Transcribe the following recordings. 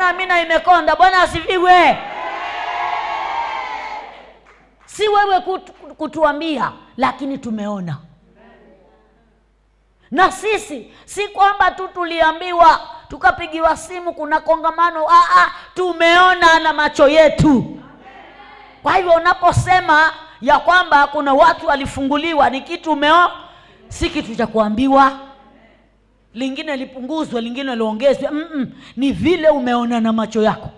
mbona amina imekonda. Bwana asifiwe. Si wewe kutu, kutuambia lakini tumeona. Na sisi si kwamba tu tuliambiwa tukapigiwa simu kuna kongamano Aa, tumeona na macho yetu. Kwa hivyo unaposema ya kwamba kuna watu walifunguliwa ni kitu umeo si kitu cha kuambiwa lingine lipunguzwe lingine liongezwe. Mm-mm. ni vile umeona na macho yako.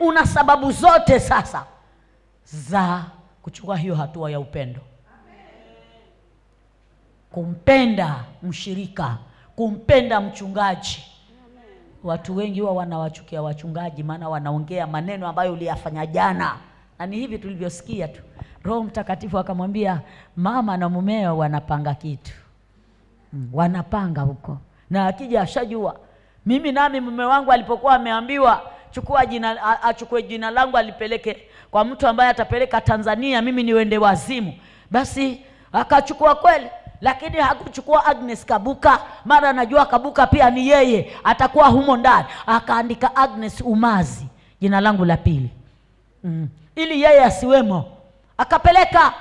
Una sababu zote sasa za kuchukua hiyo hatua ya upendo. Kumpenda mshirika kumpenda mchungaji. Watu wengi huwa wanawachukia wachungaji maana wanaongea maneno ambayo uliyafanya jana. Na ni hivi tulivyosikia tu. Roho mtakatifu akamwambia mama na mumeo wanapanga kitu. Mm, wanapanga huko na akija ashajua. Mimi nami mume wangu alipokuwa ameambiwa chukua jina achukue jina langu alipeleke kwa mtu ambaye atapeleka tanzania mimi niwende wazimu. Basi akachukua kweli lakini hakuchukua agnes kabuka. Mara anajua kabuka pia ni yeye atakuwa humo ndani. Akaandika agnes umazi jina langu la pili. Mm. ili yeye asiwemo. Akapeleka.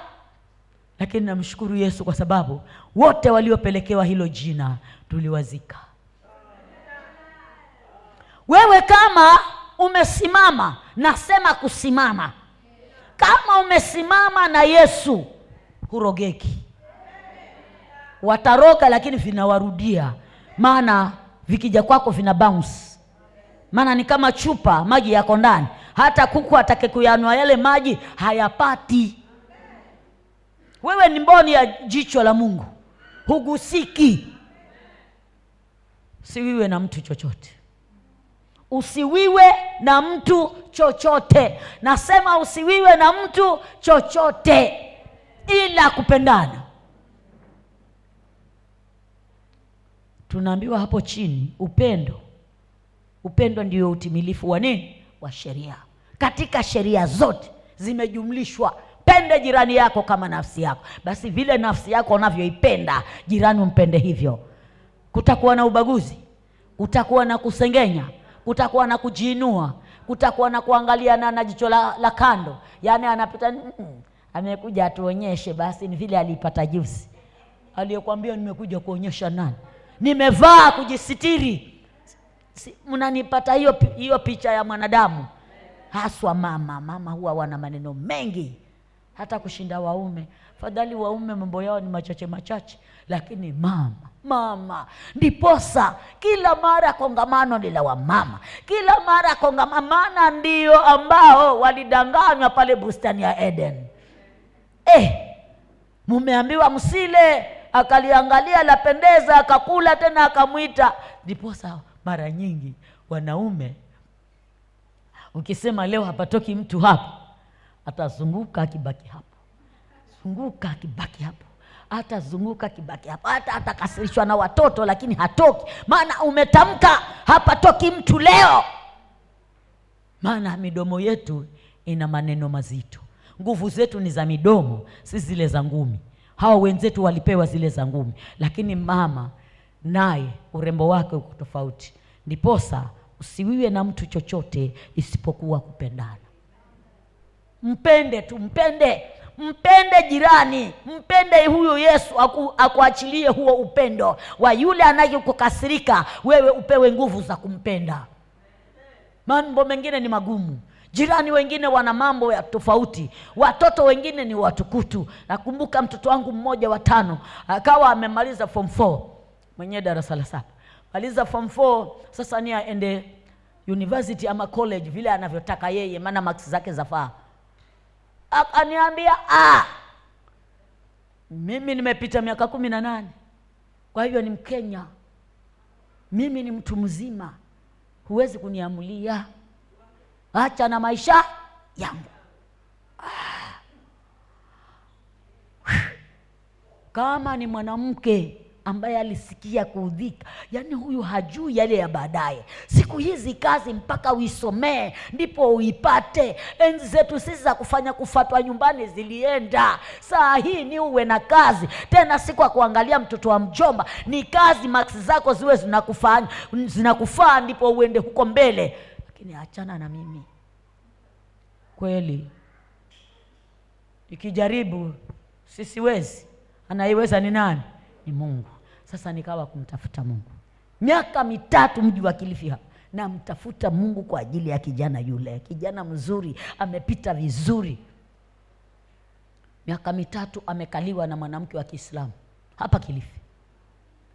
Lakini namshukuru yesu kwa sababu wote waliopelekewa hilo jina tuliwazika. Wewe kama umesimama nasema kusimama. Kama umesimama na yesu hurogeki. Wataroga lakini vinawarudia. Maana vikija kwako vina bounce. Maana ni kama chupa maji yako ndani. Hata kuku atake kuyanwa yale maji hayapati. Wewe ni mboni ya jicho la mungu. Hugusiki usiwiwe na mtu chochote. Usiwiwe na mtu chochote. Nasema usiwiwe na mtu chochote. Ila kupendana. Tunaambiwa hapo chini upendo. Upendo ndio utimilifu wa nini? Wa sheria. Katika sheria zote zimejumlishwa. Pende jirani yako kama nafsi yako. Basi vile nafsi yako unavyoipenda jirani umpende hivyo kutakuwa na ubaguzi kutakuwa na kusengenya kutakuwa na kujiinua kutakuwa na kuangaliana na jicho la, la kando. Yaani anapita "Mm, amekuja atuonyeshe basi ni vile aliipata juzi. Aliyekwambia nimekuja kuonyesha nani? Nimevaa kujisitiri. Si, mnanipata hiyo hiyo picha ya mwanadamu? Haswa mama mama huwa wana maneno mengi hata kushinda waume. Fadhali waume mambo yao ni machache machache lakini mama mama ndiposa kila mara kongamano ni la wamama. Kila mara kongamano maana ndio ambao walidanganywa pale bustani ya eden. Eh, mumeambiwa msile akaliangalia lapendeza akakula tena akamwita. Ndiposa mara nyingi wanaume ukisema leo hapatoki mtu hapa atazunguka akibaki hapo. Zunguka akibaki hapo. Atazunguka akibaki hapo. Hata atakasirishwa na watoto lakini hatoki. Maana umetamka hapatoki mtu leo. Maana midomo yetu ina maneno mazito. Nguvu zetu ni za midomo si zile za ngumi. Hawa wenzetu walipewa zile za ngumi. Lakini mama naye urembo wake uko tofauti. Ndiposa usiwiwe na mtu chochote isipokuwa kupendana mpende tu mpende. Mpende jirani mpende huyo yesu aku, akuachilie huo upendo. Wa yule anayekukasirika wewe upewe nguvu za kumpenda. Mambo mengine ni magumu. Jirani wengine wana mambo ya tofauti. Watoto wengine ni watukutu. Nakumbuka mtoto wangu mmoja wa tano akawa amemaliza form 4 mwenyewe darasa la saba. Maliza form 4 sasa ni aende university ama college vile anavyotaka yeye maana maksi zake zafaa akaniambia ah, mimi nimepita miaka kumi na nane. Kwa hivyo ni mkenya. Mimi ni mtu mzima. Huwezi kuniamulia. Acha na maisha yangu. Kama ni mwanamke ambaye alisikia kuudhika. Yaani huyu hajui yale ya baadaye. Siku hizi kazi mpaka uisomee ndipo uipate. Enzi zetu sisi za kufanya kufatwa nyumbani zilienda. Saa hii ni uwe na kazi. Tena si kwa kuangalia mtoto wa mjomba. Ni kazi maksi zako ziwe zinakufaa zinakufaa ndipo uende huko mbele. Lakini lakini achana na mimi. Kweli. Ikijaribu sisiwezi. Anaiweza ni nani? Ni mungu sasa nikawa kumtafuta mungu. Miaka mitatu mji wa kilifi hapa namtafuta mungu kwa ajili ya kijana yule. Kijana mzuri amepita vizuri. Miaka mitatu amekaliwa na mwanamke wa kiislamu. Hapa kilifi.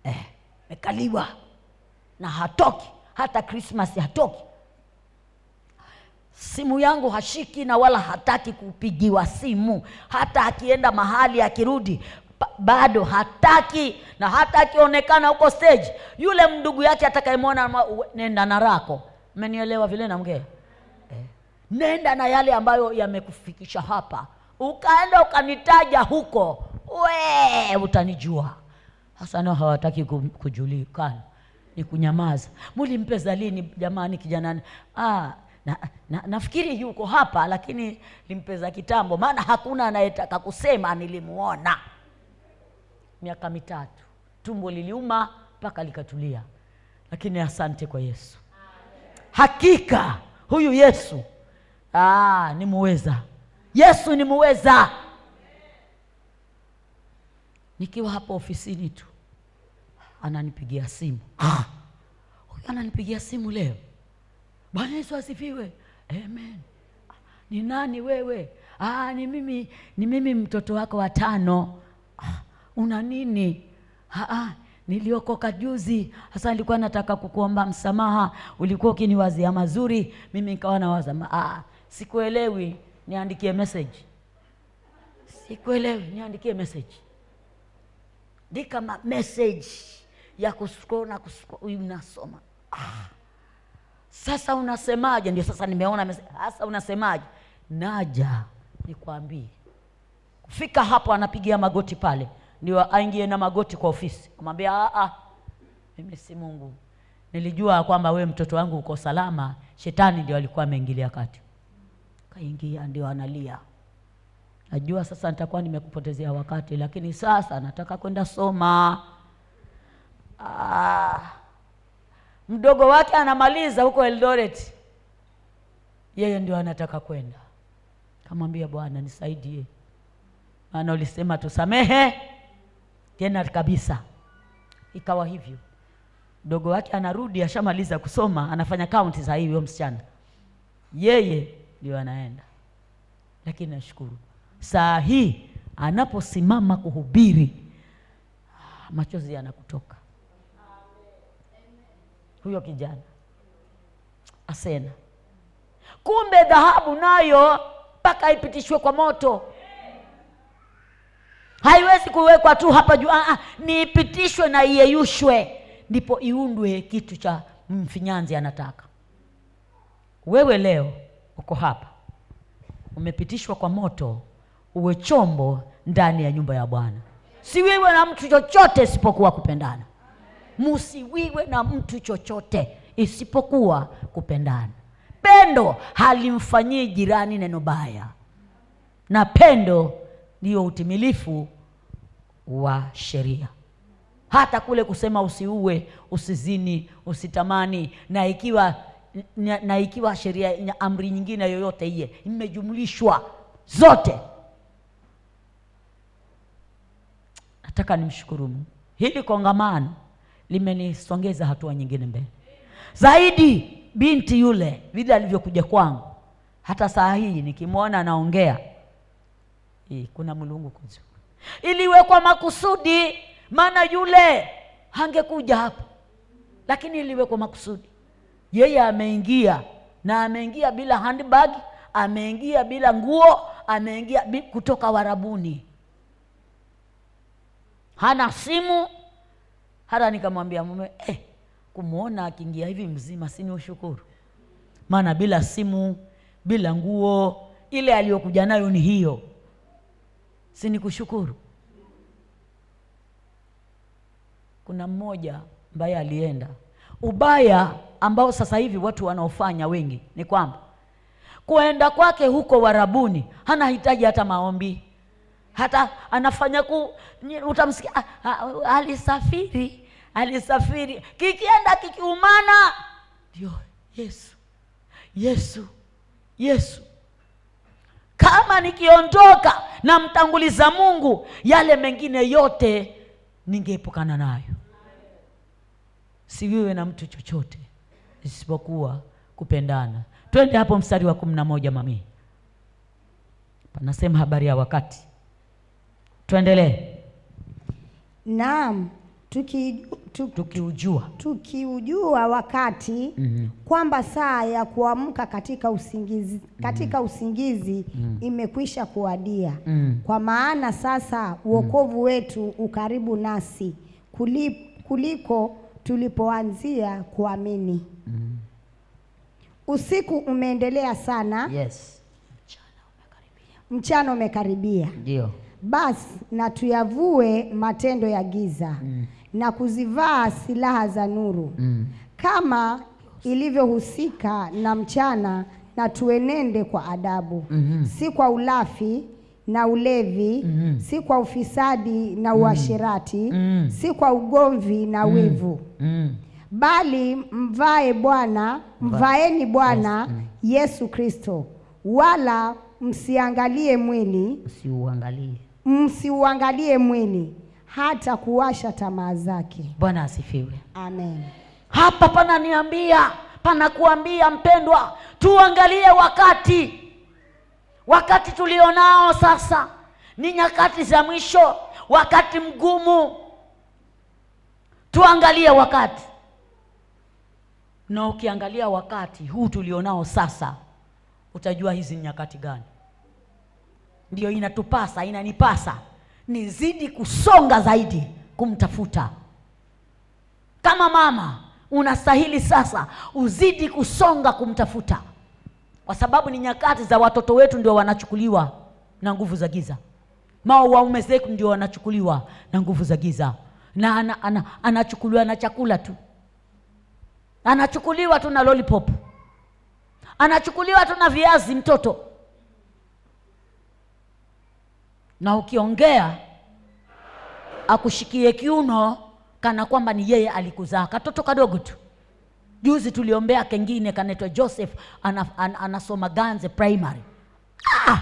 Eh, amekaliwa. Na hatoki. Hata krismas hatoki. Simu yangu hashiki na wala hataki kupigiwa simu. Hata akienda mahali akirudi bado hataki na hata akionekana huko stage. Yule mndugu yake atakayemwona nenda na rako. Mmenielewa vile namge eh. nenda na yale ambayo yamekufikisha hapa. Ukaenda ukanitaja huko. We utanijua. Hasa nao hawataki ku- kujulikana. Ni kunyamaza. Mulimpeza lini jamani kijanani ah, na, na, nafikiri yuko hapa lakini limpeza kitambo. Maana hakuna anayetaka kusema nilimuona miaka mitatu. Tumbo liliuma mpaka likatulia. Lakini asante kwa yesu. Hakika huyu yesu aa, ni muweza. Yesu ni muweza. Nikiwa hapa ofisini tu ananipigia simu. Ah, huyu ananipigia simu leo. Bwana yesu asifiwe. Amen. Ni nani wewe? Ah, ni mimi ni mimi mtoto wako wa tano. Ah, una nini? Ah, niliokoka juzi. Hasa nilikuwa nataka kukuomba msamaha. Ulikuwa ukiniwazia mazuri mimi nikawa nawaza ah, sikuelewi. Niandikie message. Sikuelewi niandikie message. Ni kama message ya kuscroll unasoma ah. sasa unasemaje? Ndio sasa nimeona message. sasa unasemaje? Naja nikwambie. Kufika hapo anapigia magoti pale ndio aingie na magoti kwa ofisi. Amwambia "Ah, ah, mimi si mungu. Nilijua kwamba wewe mtoto wangu uko salama shetani ndio alikuwa ameingilia kati. Kaingia ndio analia. Najua sasa nitakuwa nimekupotezea wakati lakini sasa nataka kwenda soma. Ah, mdogo wake anamaliza huko eldoret. Yeye ndio anataka kwenda. Kamwambia bwana nisaidie. Maana ulisema tusamehe tena kabisa. Ikawa hivyo. Mdogo wake anarudi ashamaliza kusoma anafanya kaunti saa hii huyo msichana. Yeye ndio anaenda. Lakini nashukuru. Saa hii anaposimama kuhubiri machozi yanakutoka. Huyo kijana. Asena. Kumbe dhahabu nayo mpaka ipitishwe kwa moto haiwezi kuwekwa tu hapa juu. Ah, niipitishwe na iyeyushwe. Ndipo iundwe kitu cha mfinyanzi anataka. Wewe leo uko hapa. Umepitishwa kwa moto. Uwe chombo ndani ya nyumba ya bwana. Siwiwe na mtu chochote isipokuwa kupendana. Musiwiwe na mtu chochote isipokuwa kupendana. Pendo halimfanyii jirani neno baya. Na pendo ndiyo utimilifu wa sheria. Hata kule kusema usiue usizini usitamani na ikiwa na, ikiwa sheria amri nyingine yoyote iye imejumlishwa zote. Nataka nimshukuru mungu. Hili kongamano limenisongeza hatua nyingine mbele. Zaidi binti yule vile alivyokuja kwangu hata saa hii nikimwona anaongea. Kuna mlungu kuzu iliwekwa makusudi. Maana yule hangekuja hapa. Lakini iliwekwa makusudi. Yeye ameingia na ameingia bila handbag ameingia bila nguo ameingia kutoka warabuni. Hana simu. Hata nikamwambia mume eh, kumwona akiingia hivi mzima sini ushukuru? Maana bila simu bila nguo ile aliyokuja nayo ni hiyo sini kushukuru kuna mmoja ambaye alienda. Ubaya ambao sasa hivi watu wanaofanya wengi ni kwamba kuenda kwake huko warabuni hanahitaji hata maombi. Hata anafanya ku utamsikia "Ah, ah, alisafiri alisafiri. Kikienda kikiumana ndio yesu. Yesu. Yesu kama nikiondoka na mtanguliza mungu yale mengine yote ningeepukana nayo. Siwiwe na mtu chochote isipokuwa kupendana. Twende hapo mstari wa kumi na moja mamii panasema habari ya wakati. Tuendelee Naam, tuki, tu, tukiujua. tukiujua wakati Mhm. kwamba saa ya kuamka katika usingizi, katika usingizi imekwisha kuadia Mm. Kwa maana sasa uokovu wetu ukaribu nasi kuli- kuliko tulipoanzia kuamini. Usiku umeendelea sana, yes. Mchana umekaribia. ndio. Basi na tuyavue matendo ya giza na kuzivaa silaha za nuru. Mm. kama ilivyohusika na mchana, na tuenende kwa adabu. Mhm. si kwa ulafi na ulevi. Mhm. si kwa ufisadi na uasherati. Mm. si kwa ugomvi na wivu. Mm. bali mvae Bwana, mvaeni Bwana Yesu Kristo, wala msiangalie mwili, msiuangalie mwili hata kuwasha tamaa zake. bwana asifiwe. Amen. hapa pananiambia panakuambia mpendwa tuangalie wakati. Wakati tulionao sasa ni nyakati za mwisho wakati mgumu. Tuangalie wakati. Na ukiangalia wakati huu tulionao sasa utajua hizi ni nyakati gani. Ndio inatupasa inanipasa nizidi kusonga zaidi kumtafuta. Kama mama unastahili sasa uzidi kusonga kumtafuta. Kwa sababu ni nyakati za watoto wetu ndio wanachukuliwa na nguvu za giza. Mao waume zetu ndio wanachukuliwa na nguvu za giza. Na ana, ana, anachukuliwa na chakula tu. Anachukuliwa tu na lollipop. Anachukuliwa tu na viazi mtoto na ukiongea akushikie kiuno kana kwamba ni yeye alikuzaa. Katoto kadogo tu. Juzi tuliombea kengine kanaitwa joseph ana, an, anasoma ganze primary. Ah!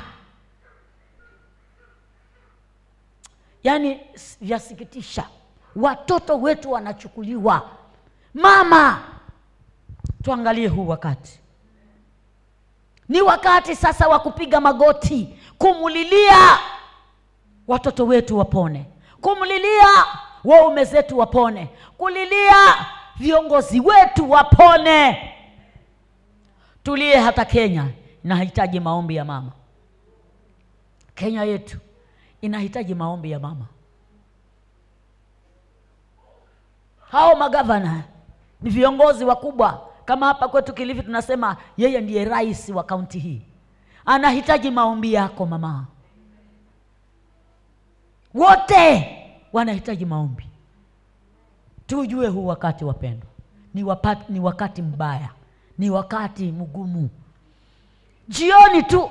yaani vyasikitisha watoto wetu wanachukuliwa. Mama tuangalie huu wakati. Ni wakati sasa wa kupiga magoti kumulilia watoto wetu wapone. Kumlilia waume zetu wapone. Kulilia viongozi wetu wapone. Tulie hata kenya inahitaji maombi ya mama. Kenya yetu inahitaji maombi ya mama. Hao magavana ni viongozi wakubwa. Kama hapa kwetu kilifi tunasema yeye ndiye rais wa kaunti hii. Anahitaji maombi yako mama wote wanahitaji maombi. Tujue huu wakati wapendwa. Ni, ni wakati mbaya. Ni wakati mgumu. Jioni tu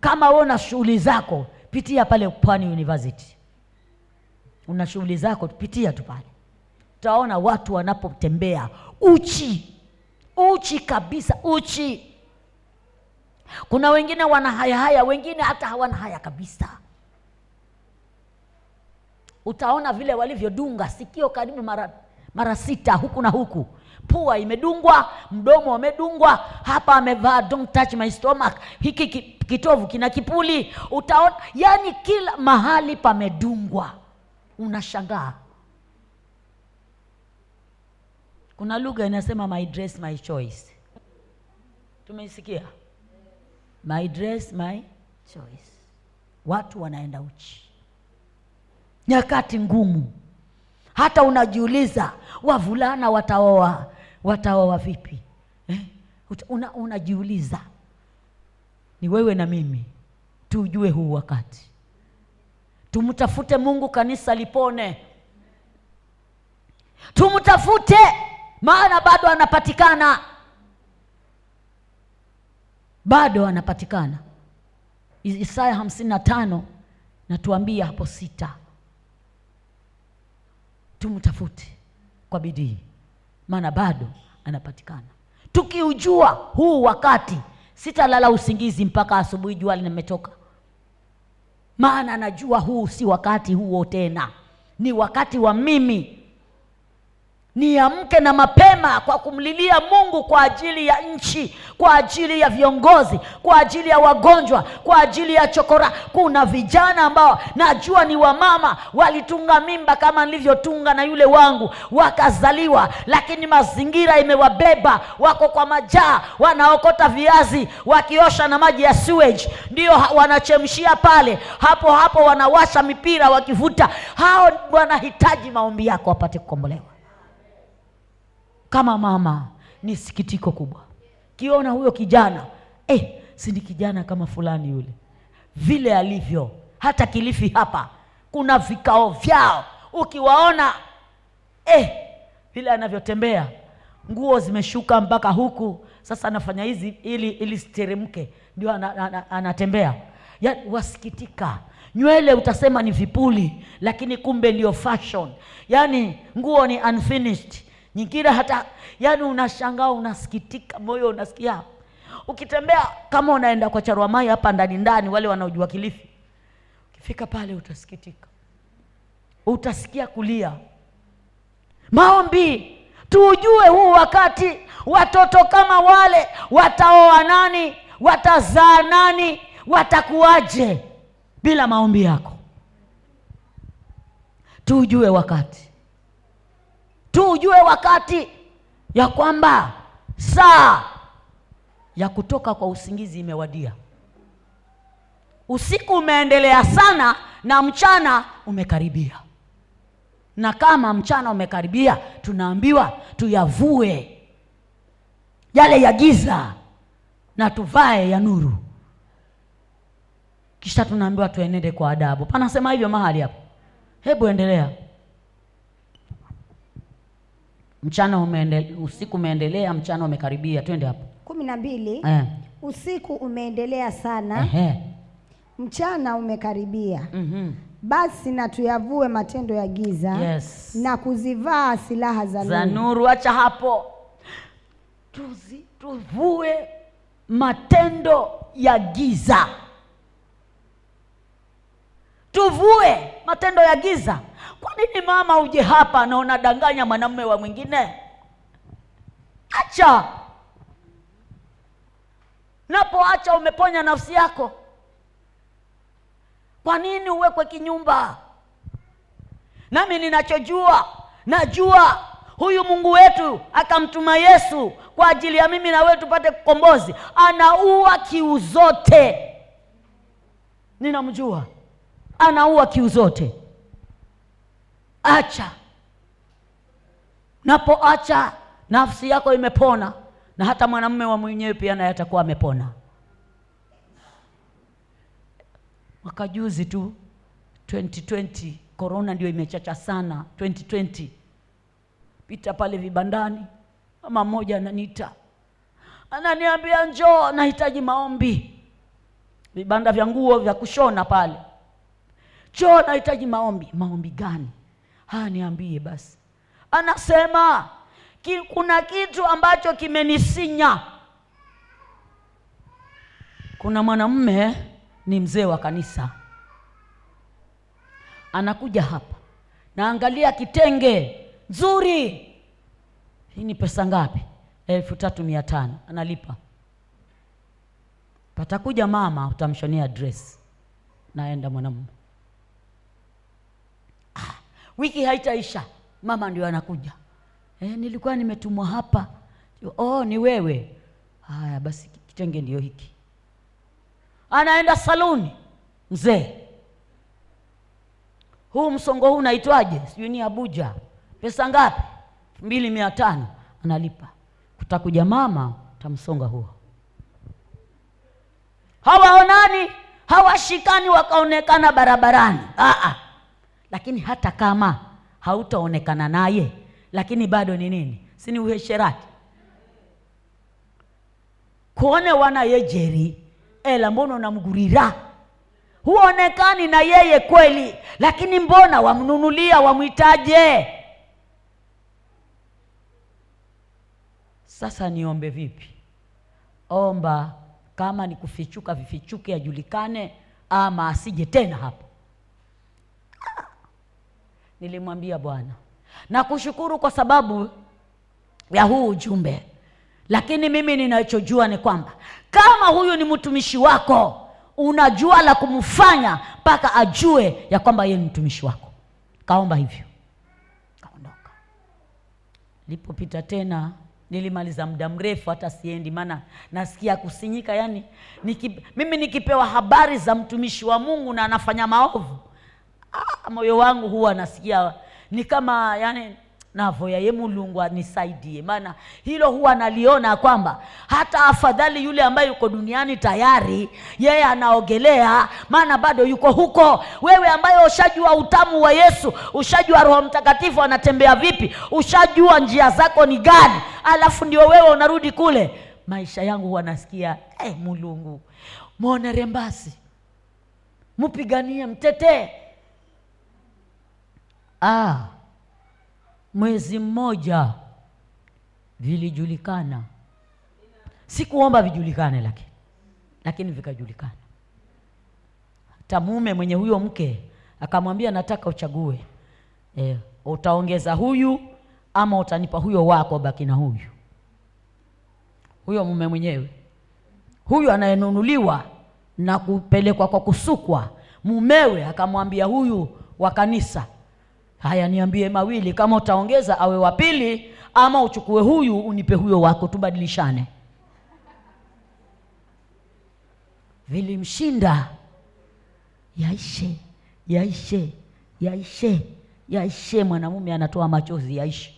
kama we una shughuli zako pitia pale pwani university. Una shughuli zako pitia tu pale. Utaona watu wanapotembea. Uchi. Uchi kabisa uchi. Kuna wengine wana haya haya wengine hata hawana haya kabisa utaona vile walivyodunga sikio karibu mara mara sita huku na huku. Pua imedungwa mdomo umedungwa hapa amevaa don't touch my stomach. Hiki kitovu kina kipuli. Utaona yani kila mahali pamedungwa. Unashangaa. Kuna lugha inasema my dress my choice. Tumeisikia? My dress my choice. Watu wanaenda uchi nyakati ngumu. Hata unajiuliza wavulana wataoa wataoa vipi? Eh? Una, unajiuliza. Ni wewe na mimi tujue huu wakati. Tumtafute mungu kanisa lipone. Tumtafute maana bado anapatikana. Bado anapatikana. Isaya hamsini na tano natuambia hapo sita tumtafute kwa bidii maana bado anapatikana. Tukiujua huu wakati sitalala usingizi mpaka asubuhi jua limetoka. Maana najua huu si wakati huo tena. Ni wakati wa mimi niamke na mapema kwa kumlilia mungu kwa ajili ya nchi kwa ajili ya viongozi kwa ajili ya wagonjwa kwa ajili ya chokora. Kuna vijana ambao najua ni wamama walitunga mimba kama nilivyotunga na yule wangu wakazaliwa lakini mazingira imewabeba. Wako kwa majaa wanaokota viazi wakiosha na maji ya sewage. Ndio wanachemshia pale. Hapo hapo wanawasha mipira wakivuta. Hao wanahitaji maombi yako wapate kukombolewa kama mama ni sikitiko kubwa. Kiona huyo kijana eh, si kijana kama fulani yule. Vile alivyo hata kilifi hapa kuna vikao vyao. Ukiwaona eh, vile anavyotembea nguo zimeshuka mpaka huku. Sasa anafanya hizi ili ili siteremke ndio ana, ana, anatembea. Ya, wasikitika. Nywele utasema ni vipuli lakini kumbe ndio fashion. Yaani nguo ni unfinished nyingine hata yani unashangaa unasikitika moyo unasikia. Ukitembea kama unaenda kwa charwamai hapa ndani ndani wale wanaojua kilifi ukifika pale utasikitika. Utasikia kulia. Maombi tuujue huu wakati watoto kama wale wataoa nani watazaa nani watakuwaje bila maombi yako? Tuujue wakati tuujue wakati ya kwamba saa ya kutoka kwa usingizi imewadia. Usiku umeendelea sana na mchana umekaribia. Na kama mchana umekaribia tunaambiwa tuyavue yale ya giza na tuvae ya nuru. Kisha tunaambiwa tuenende kwa adabu. Panasema hivyo mahali hapo. Hebu endelea mchana umeendele, usiku umeendelea mchana umekaribia twende hapo kumi na mbili eh. usiku umeendelea sana Ehe. mchana umekaribia Mhm. basi na tuyavue matendo ya giza Yes. na kuzivaa silaha za nuru acha hapo Tuzi, tuvue matendo ya giza tuvue matendo ya giza kwa nini mama uje hapa na unadanganya mwanamume wa mwingine? Acha! Napoacha umeponya nafsi yako. Kwa nini uwekwe kinyumba? Nami ninachojua najua huyu mungu wetu akamtuma yesu kwa ajili ya mimi na wewe tupate kukombozi. Anaua kiu zote. Ninamjua. Anaua kiu zote acha. Napoacha nafsi yako imepona na hata mwanamume wa mwenyewe pia naye atakuwa amepona. Mwaka juzi tu 2020 korona ndio imechacha sana 2020 pita pale vibandani mama mmoja ananiita. Ananiambia njoo nahitaji maombi. Vibanda vya nguo vya kushona pale. Njoo nahitaji maombi. Maombi gani niambie basi. Anasema ki, kuna kitu ambacho kimenisinya. Kuna mwanamume ni mzee wa kanisa. Anakuja hapa. Naangalia kitenge. Nzuri. Hii ni pesa ngapi? Elfu tatu mia tano. Analipa. Patakuja mama utamshonia dress. Naenda mwanamume wiki haitaisha. Mama ndio anakuja. E, nilikuwa nimetumwa hapa. Oh ni wewe. Haya basi kitenge ndio hiki. Anaenda saluni. Mzee. Huu msongo huu unaitwaje? Sijui ni abuja. Pesa ngapi? Mbili mia tano. Analipa. Kutakuja mama tamsonga huo. Hawaonani. Hawashikani wakaonekana barabarani. Aa, lakini hata kama hautaonekana naye lakini bado ni nini? Si ni kuone wana yejeri ela mbona unamgurira? Huonekani na yeye kweli lakini mbona wamnunulia wamwitaje? Sasa niombe vipi? Omba kama ni kufichuka vifichuke ajulikane ama asije tena hapo. Nilimwambia bwana. Nakushukuru kwa sababu ya huu ujumbe. Lakini mimi ninachojua ni kwamba kama huyu ni mtumishi wako unajua la kumfanya mpaka ajue ya kwamba yeye ni mtumishi wako. Kaomba hivyo. Kaondoka. Lipopita tena nilimaliza muda mrefu hata siendi maana nasikia kusinyika yani niki, mimi nikipewa habari za mtumishi wa mungu na anafanya maovu ah, moyo wangu huwa nasikia ni kama yani navoya ye mulungu anisaidie. Maana hilo huwa naliona kwamba hata afadhali yule ambaye yuko duniani tayari yeye anaogelea maana bado yuko huko. Wewe ambaye ushajua utamu wa yesu ushajua roho mtakatifu anatembea vipi ushajua njia zako ni gani alafu ndio wewe unarudi kule maisha yangu huwa nasikia eh, mulungu mwone rembasi mpiganie mtetee ah, mwezi mmoja vilijulikana. Sikuomba vijulikane lakini lakini vikajulikana. Hata mume mwenye huyo mke akamwambia nataka uchague. E, utaongeza huyu ama utanipa huyo wako baki na huyu. Huyo mume mwenyewe huyu anayenunuliwa na kupelekwa kwa kusukwa mumewe akamwambia huyu wa kanisa haya niambie mawili kama utaongeza awe wa pili ama uchukue huyu unipe huyo wako tubadilishane. Vilimshinda. Yaishe yaishe yaishe yaishe. Mwanamume anatoa machozi yaishe.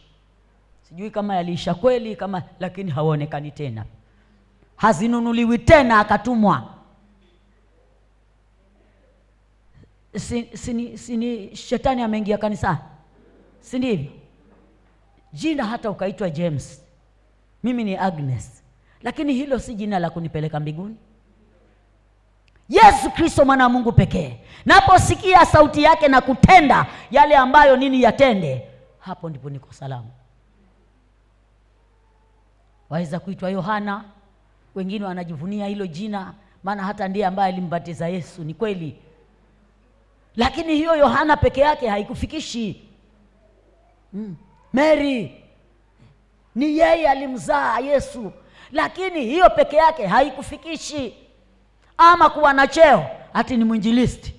Sijui kama yaliisha kweli kama lakini hawaonekani tena. Hazinunuliwi tena akatumwa si, si, si ni shetani ameingia kanisani si ndivyo jina hata ukaitwa james. Mimi ni agnes. Lakini hilo si jina la kunipeleka mbinguni. Yesu kristo mwana wa mungu pekee. Naposikia sauti yake na kutenda yale ambayo nini yatende hapo ndipo niko salama. Waweza kuitwa yohana. Wengine wanajivunia hilo jina maana hata ndiye ambaye alimbatiza yesu. Ni kweli lakini hiyo yohana peke yake haikufikishi. Mm. mary ni yeye alimzaa yesu lakini hiyo peke yake haikufikishi. Ama kuwa na cheo hati ni mwinjilisti.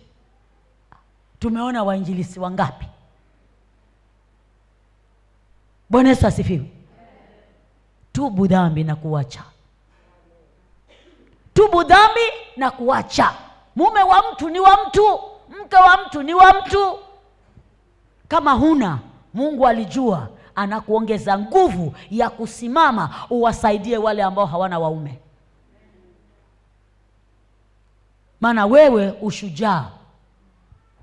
Tumeona wainjilisti wangapi? Bwana yesu asifiwe. Tubu dhambi na kuacha tubu dhambi na kuacha mume wa mtu ni wa mtu mke wa mtu ni wa mtu. Kama huna mungu alijua anakuongeza nguvu ya kusimama uwasaidie wale ambao hawana waume. Maana wewe ushujaa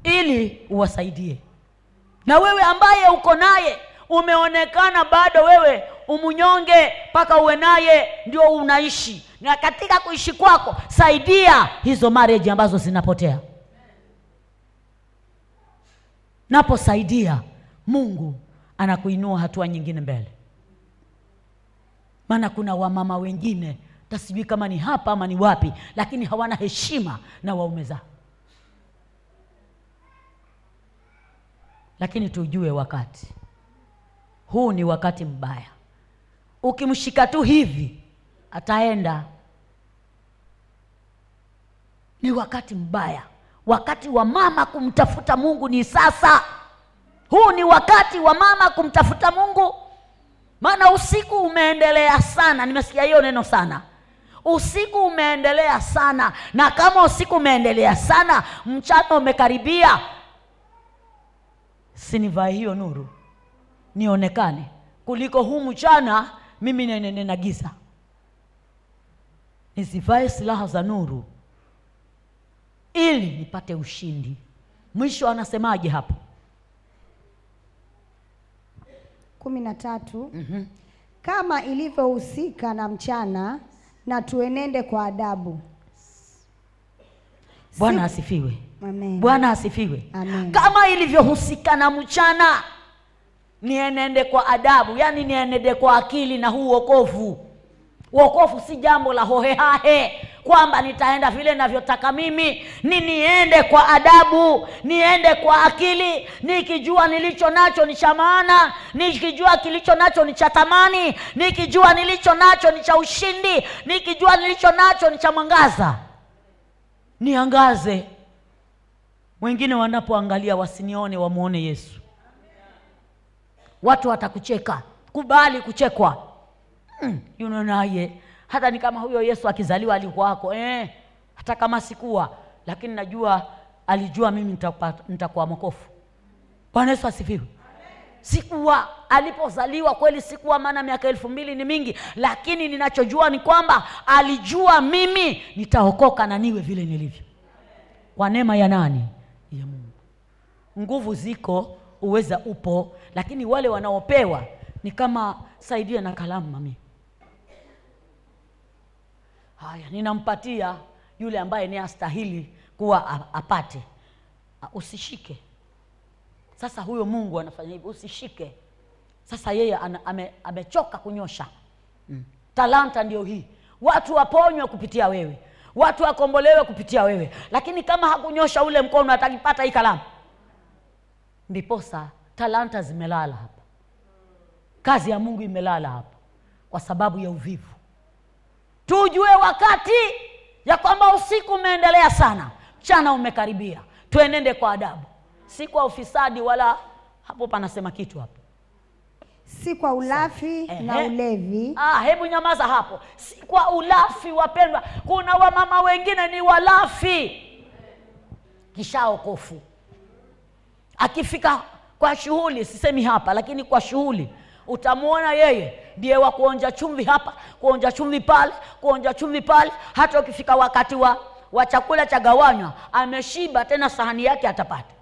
ili uwasaidie. Na wewe ambaye uko naye umeonekana bado wewe umunyonge mpaka uwe naye ndio unaishi. Na katika kuishi kwako saidia hizo marriage ambazo zinapotea naposaidia mungu anakuinua hatua nyingine mbele. Maana kuna wamama wengine tasijui kama ni hapa ama ni wapi lakini hawana heshima na waume zao. Lakini tujue wakati. Huu ni wakati mbaya. Ukimshika tu hivi ataenda. Ni wakati mbaya wakati wa mama kumtafuta mungu ni sasa. Huu ni wakati wa mama kumtafuta mungu. Maana usiku umeendelea sana. Nimesikia hiyo neno sana. Usiku umeendelea sana. Na kama usiku umeendelea sana mchana umekaribia. Sinivae hiyo nuru. Nionekane. Kuliko huu mchana mimi nenena giza. Nisivae silaha za nuru ili nipate ushindi. Mwisho anasemaje hapo? Kumi na tatu. Mm-hmm. kama ilivyohusika na mchana na tuenende kwa adabu. Bwana asifiwe. Amen. bwana asifiwe. Amen. kama ilivyohusika na mchana nienende kwa adabu. Yaani nienende kwa akili na huu wokovu wokovu si jambo la hohehahe kwamba nitaenda vile navyotaka mimi ni niende kwa adabu niende kwa akili. Nikijua nilicho nacho ni cha maana nikijua kilicho nacho ni cha thamani nikijua nilicho nacho ni cha ushindi nikijua nilicho nacho ni cha mwangaza. Niangaze. Wengine wanapoangalia wasinione wamwone yesu. Watu watakucheka kubali kuchekwa mm, hata ni kama huyo yesu akizaliwa alikuwako eh, hata kama sikuwa lakini najua alijua mimi nitakuwa mokofu bwana yesu asifiwe. Sikuwa alipozaliwa kweli sikuwa maana miaka elfu mbili ni mingi lakini ninachojua ni kwamba alijua mimi nitaokoka na niwe vile nilivyo. Kwa neema ya nani? Ya mungu. Nguvu ziko uweza upo lakini wale wanaopewa ni kama saidia na kalamu mami haya ninampatia yule ambaye ni astahili kuwa apate. Usishike. Sasa huyo mungu anafanya hivi usishike. Sasa yeye ame, amechoka kunyosha. Mm. talanta ndio hii. Watu waponywe kupitia wewe. Watu wakombolewe kupitia wewe. Lakini kama hakunyosha ule mkono atakipata hii kalamu. Ndiposa talanta zimelala hapa. Kazi ya mungu imelala hapa kwa sababu ya uvivu tujue wakati ya kwamba usiku umeendelea sana. Mchana umekaribia. Tuenende kwa adabu. Si kwa ufisadi wala hapo panasema kitu hapo. Si kwa ulafi na ulevi. Ah, hebu nyamaza hapo. Si kwa ulafi wapendwa. Kuna wamama wengine ni walafi. Kishaokofu akifika kwa shughuli sisemi hapa lakini kwa shughuli utamwona yeye ndiye wa kuonja chumvi hapa kuonja chumvi pale kuonja chumvi pale. Hata ukifika wakati wa, wa chakula cha gawanywa ameshiba tena sahani yake atapata.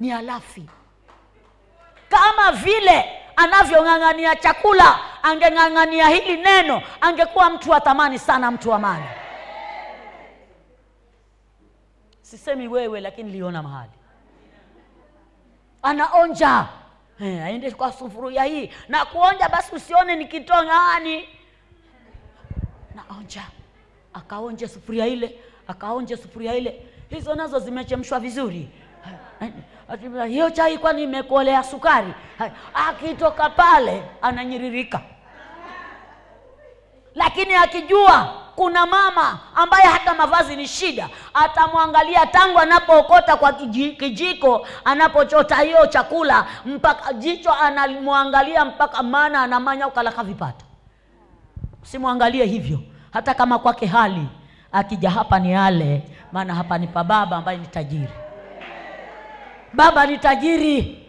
Ni alafi kama vile anavyong'ang'ania chakula angeng'ang'ania hili neno angekuwa mtu wa thamani sana mtu wa maana. Sisemi wewe lakini liona mahali. Anaonja Eh, aende kwa sufuria hii. Na kuonja basi usione nikitongani naonja. Akaonje sufuria ile akaonje sufuria ile. Hizo nazo zimechemshwa vizuri. Eh, hiyo chai kwani imekolea sukari? Akitoka pale ananyiririka. Lakini akijua kuna mama ambaye hata mavazi ni shida atamwangalia tangu anapookota kwa kijiko anapochota hiyo chakula mpaka jicho anamwangalia mpaka maana anamanya ukalaka vipata usimwangalie hivyo hata kama kwake hali akija hapa ni ale maana hapa ni pa baba ambaye ni tajiri. Baba ni tajiri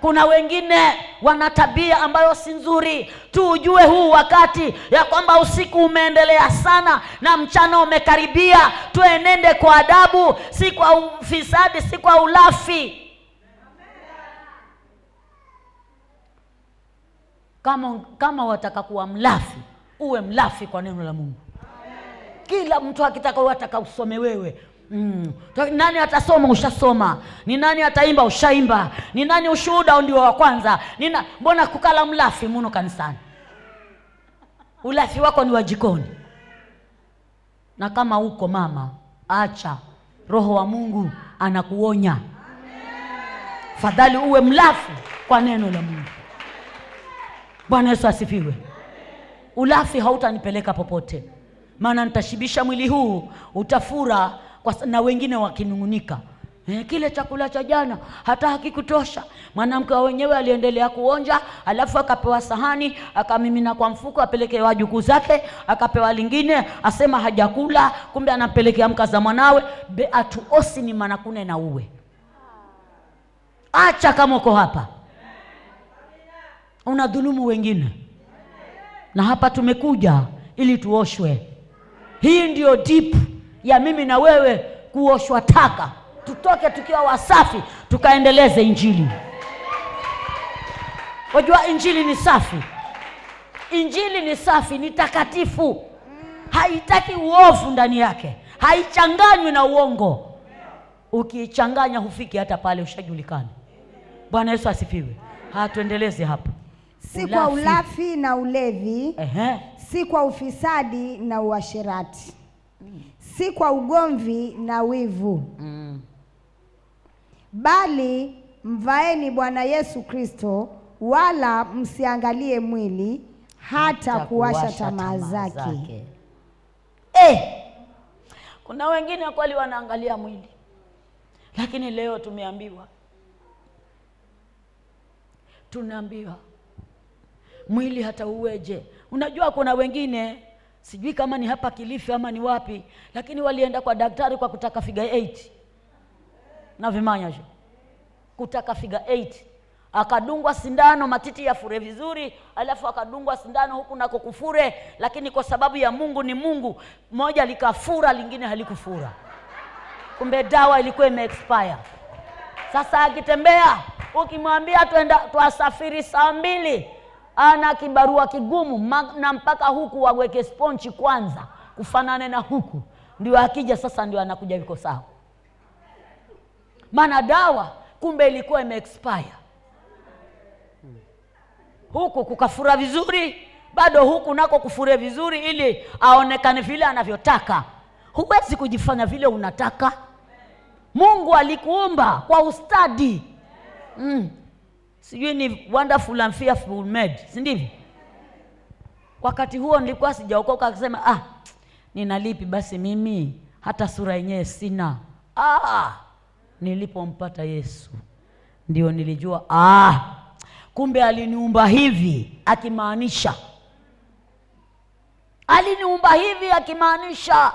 kuna wengine wana tabia ambayo si nzuri. Tuujue huu wakati ya kwamba usiku umeendelea sana na mchana umekaribia. Tuenende kwa adabu si kwa ufisadi si kwa ulafi. Kama kama wataka kuwa mlafi uwe mlafi kwa neno la mungu. Kila mtu akitaka wataka usome wewe Mm. Nani atasoma? Ushasoma. Ni nani ataimba? Ushaimba. Ni nani ushuhuda? Ndio wa kwanza? Nina, mbona kukala mlafi muno kanisani? Ulafi wako ni wa jikoni. Na kama uko mama acha. Roho wa mungu anakuonya. Fadhali uwe mlafi kwa neno la mungu. Bwana yesu asifiwe. Ulafi hautanipeleka popote. Maana nitashibisha mwili huu utafura kwa, na wengine wakinung'unika. Eh, kile chakula cha jana hata hakikutosha mwanamke wa wenyewe aliendelea kuonja alafu akapewa sahani akamimina kwa mfuko apelekee wajukuu zake akapewa lingine asema hajakula kumbe anampelekea mkaza mwanawe. Beatuosi ni manakune na uwe. Acha kama uko hapa. Unadhulumu wengine. Na hapa tumekuja ili tuoshwe. Hii ndiyo dip ya mimi na wewe kuoshwa taka. Tutoke tukiwa wasafi tukaendeleze injili. Wajua injili ni safi. Injili ni safi ni takatifu. Haitaki uovu ndani yake. Haichanganywi na uongo. Ukiichanganya hufiki hata pale ushajulikana bwana yesu asifiwe. Hatuendelezi hapa. Si kwa Ulafi. ulafi na ulevi, Ehe. si kwa ufisadi na uasherati, si kwa ugomvi na wivu, Mm. bali mvaeni Bwana Yesu Kristo, wala msiangalie mwili hata kuwasha tamaa zake. Eh, kuna wengine kweli wanaangalia mwili, lakini leo tumeambiwa, tunaambiwa mwili hata uweje. Unajua kuna wengine sijui kama ni hapa Kilifi ama ni wapi, lakini walienda kwa daktari kwa kutaka figa 8 na vimanya kutaka figa 8 akadungwa sindano matiti yafure vizuri, alafu akadungwa sindano huku nako kufure, lakini kwa sababu ya Mungu ni Mungu, moja likafura, lingine halikufura. Kumbe dawa ilikuwa ime. Sasa akitembea ukimwambia twenda twasafiri saa mbili, ana kibarua kigumu na mpaka huku waweke sponchi kwanza kufanane na huku, ndio akija sasa ndio anakuja yuko sawa. Maana dawa kumbe ilikuwa imeexpire. Huku kukafura vizuri bado huku nako kufure vizuri ili aonekane vile anavyotaka. Huwezi kujifanya vile unataka. Mungu alikuumba kwa ustadi. Mm. Sijui ni wonderful and fearful made si ndivyo? Wakati huo nilikuwa sijaokoka akisema ah, nina lipi basi mimi? Hata sura yenyewe sina. Ah, nilipompata yesu ndio nilijua ah, kumbe aliniumba hivi akimaanisha. Aliniumba hivi akimaanisha.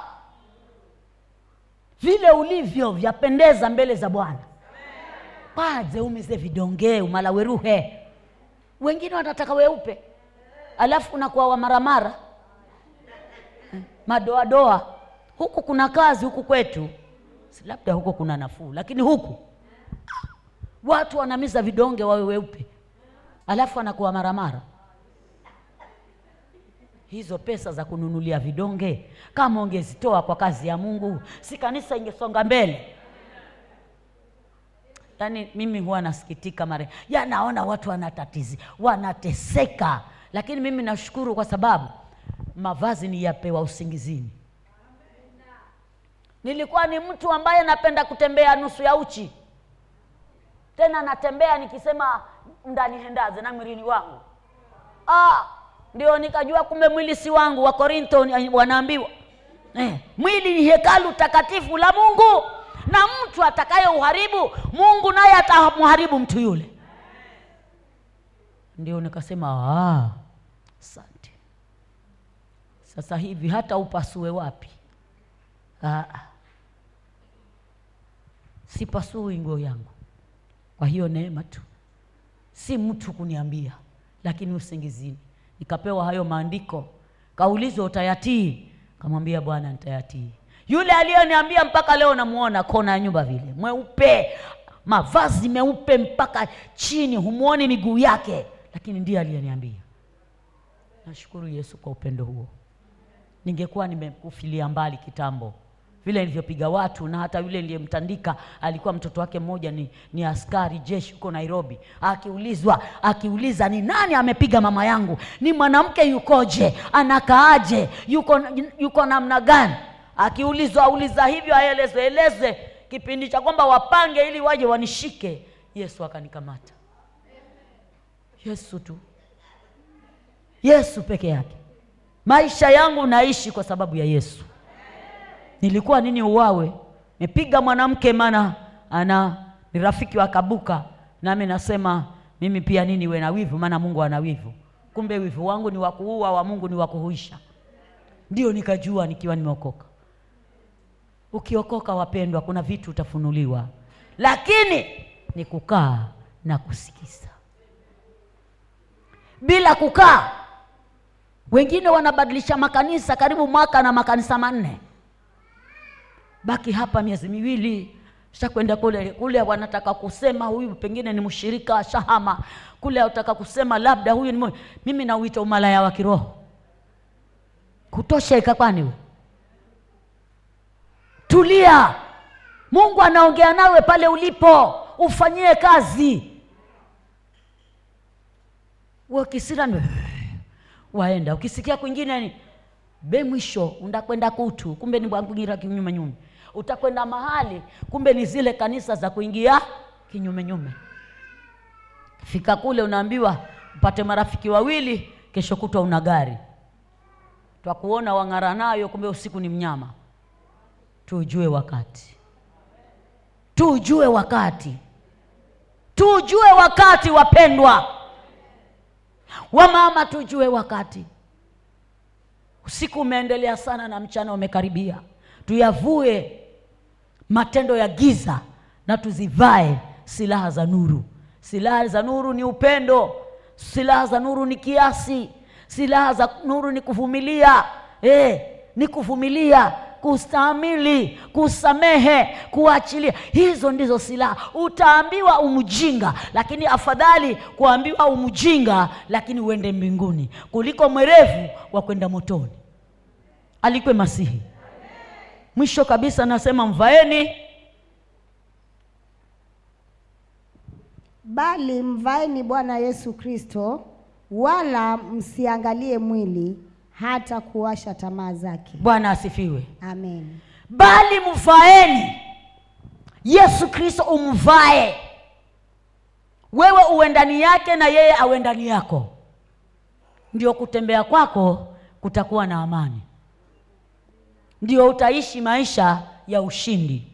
Vile ulivyo vyapendeza mbele za bwana kwanze umize vidonge umala weruhe wengine wanataka weupe. Alafu unakuwa wa maramara. Madoadoa huku kuna kazi huku kwetu. Labda huko kuna nafuu lakini huku. Watu wanamiza vidonge wawe weupe. Alafu anakuwa maramara. Hizo pesa za kununulia vidonge kama ungezitoa kwa kazi ya mungu si kanisa ingesonga mbele yaani mimi huwa nasikitika mara ya watu wanatatizi wanateseka. Lakini mimi nashukuru kwa sababu mavazi ni yapewa usingizini. Nilikuwa ni mtu ambaye napenda kutembea nusu ya uchi. Tena natembea nikisema ndani hendaze na mwilini wangu. Ah, ndio nikajua kumbe mwili si wangu wa korintho wanaambiwa. Eh, mwili ni hekalu takatifu la mungu na mtu atakaye uharibu mungu naye atamharibu mtu yule. Ndio nikasema "Ah, asante. Sasa hivi hata upasue wapi? Ah, ah. sipasui nguo yangu. Kwa hiyo neema tu. Si mtu kuniambia lakini usingizini. Nikapewa hayo maandiko. Kaulizwa utayatii? Kamwambia bwana nitayatii yule aliyeniambia mpaka leo namuona kona ya nyumba vile. Mweupe mavazi meupe mpaka chini humwoni miguu yake. Lakini ndiye aliyeniambia. Nashukuru yesu kwa upendo huo. Ningekuwa nimekufilia mbali kitambo. Vile nilivyopiga watu na hata yule niliyemtandika alikuwa mtoto wake mmoja ni, ni askari jeshi huko nairobi. Akiulizwa akiuliza ni nani amepiga mama yangu? Ni mwanamke yukoje? Anakaaje? Yuko, yuko namna gani akiulizwa auliza hivyo aelezwe eleze kipindi cha kwamba wapange ili waje wanishike. Yesu akanikamata. Yesu tu. Yesu peke yake. Maisha yangu naishi kwa sababu ya yesu. Nilikuwa nini uwawe? Mepiga mwanamke maana ana ni rafiki wa kabuka. Nami nasema mimi pia nini we na wivu maana mungu ana wivu. Kumbe wivu wangu ni wakuua wa mungu ni wakuhuisha ndio nikajua nikiwa nimeokoka ukiokoka wapendwa kuna vitu utafunuliwa. Lakini ni kukaa na kusikiza. Bila kukaa wengine wanabadilisha makanisa karibu mwaka na makanisa manne. Baki hapa miezi miwili shakwenda kule kule wanataka kusema huyu pengine ni mshirika shahama. Kule wanataka kusema labda huyu ni mimi nauita umalaya wa kiroho. Kutosha ikakwani tulia. Mungu anaongea nawe pale ulipo. Ufanyie kazi. Wakisirani waenda. Ukisikia kwingine ni be mwisho undakwenda kutu. Kumbe ni bwangugira kinyume nyume. Utakwenda mahali kumbe ni zile kanisa za kuingia kinyume nyume. Fika kule unaambiwa upate marafiki wawili kesho kutwa una gari. Twakuona wang'ara nayo kumbe usiku ni mnyama tujue wakati. Tujue wakati. Tujue wakati wapendwa. Wamama tujue wakati. Usiku umeendelea sana na mchana umekaribia. Tuyavue matendo ya giza na tuzivae silaha za nuru. Silaha za nuru ni upendo. Silaha za nuru ni kiasi. Silaha za nuru ni kuvumilia. E, ni kuvumilia kustahimili kusamehe kuachilia. Hizo ndizo silaha. Utaambiwa umjinga lakini afadhali kuambiwa umjinga lakini uende mbinguni kuliko mwerevu wa kwenda motoni. Alikwe masihi. Mwisho kabisa nasema mvaeni. Bali mvaeni bwana yesu kristo wala msiangalie mwili hata kuwasha tamaa zake. Bwana asifiwe. Amen. Bali mvaeni. Yesu kristo umvae. Wewe uwe ndani yake na yeye awe ndani yako. Ndio kutembea kwako kutakuwa na amani. Ndio utaishi maisha ya ushindi.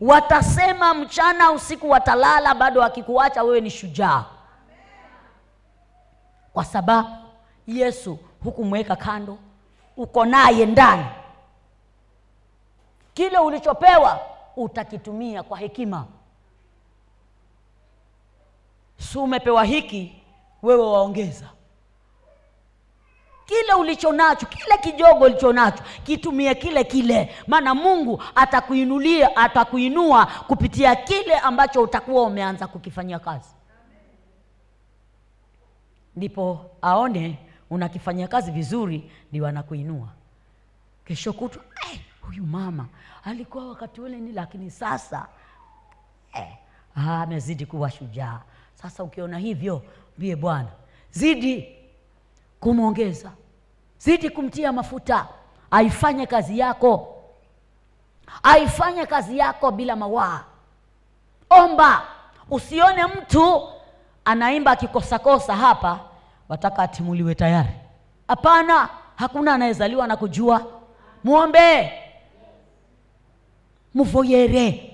Watasema mchana usiku watalala bado akikuacha wewe ni shujaa. Kwa sababu yesu hukumweka kando uko naye ndani. Kile ulichopewa utakitumia kwa hekima. Si umepewa hiki wewe waongeza. Kile ulicho nacho kile kijogo ulicho nacho kitumie kile kile. Maana mungu atakuinulia atakuinua kupitia kile ambacho utakuwa umeanza kukifanyia kazi. Ndipo aone unakifanyia kazi vizuri ndio anakuinua kesho kutwa eh, huyu mama alikuwa wakati ule ni lakini sasa eh, ah, amezidi kuwa shujaa. Sasa ukiona hivyo mbie bwana zidi kumwongeza zidi kumtia mafuta aifanye kazi yako aifanye kazi yako bila mawaa. Omba usione mtu anaimba akikosakosa hapa wataka atimuliwe tayari? Hapana hakuna anayezaliwa na kujua. Mwombee mvoyere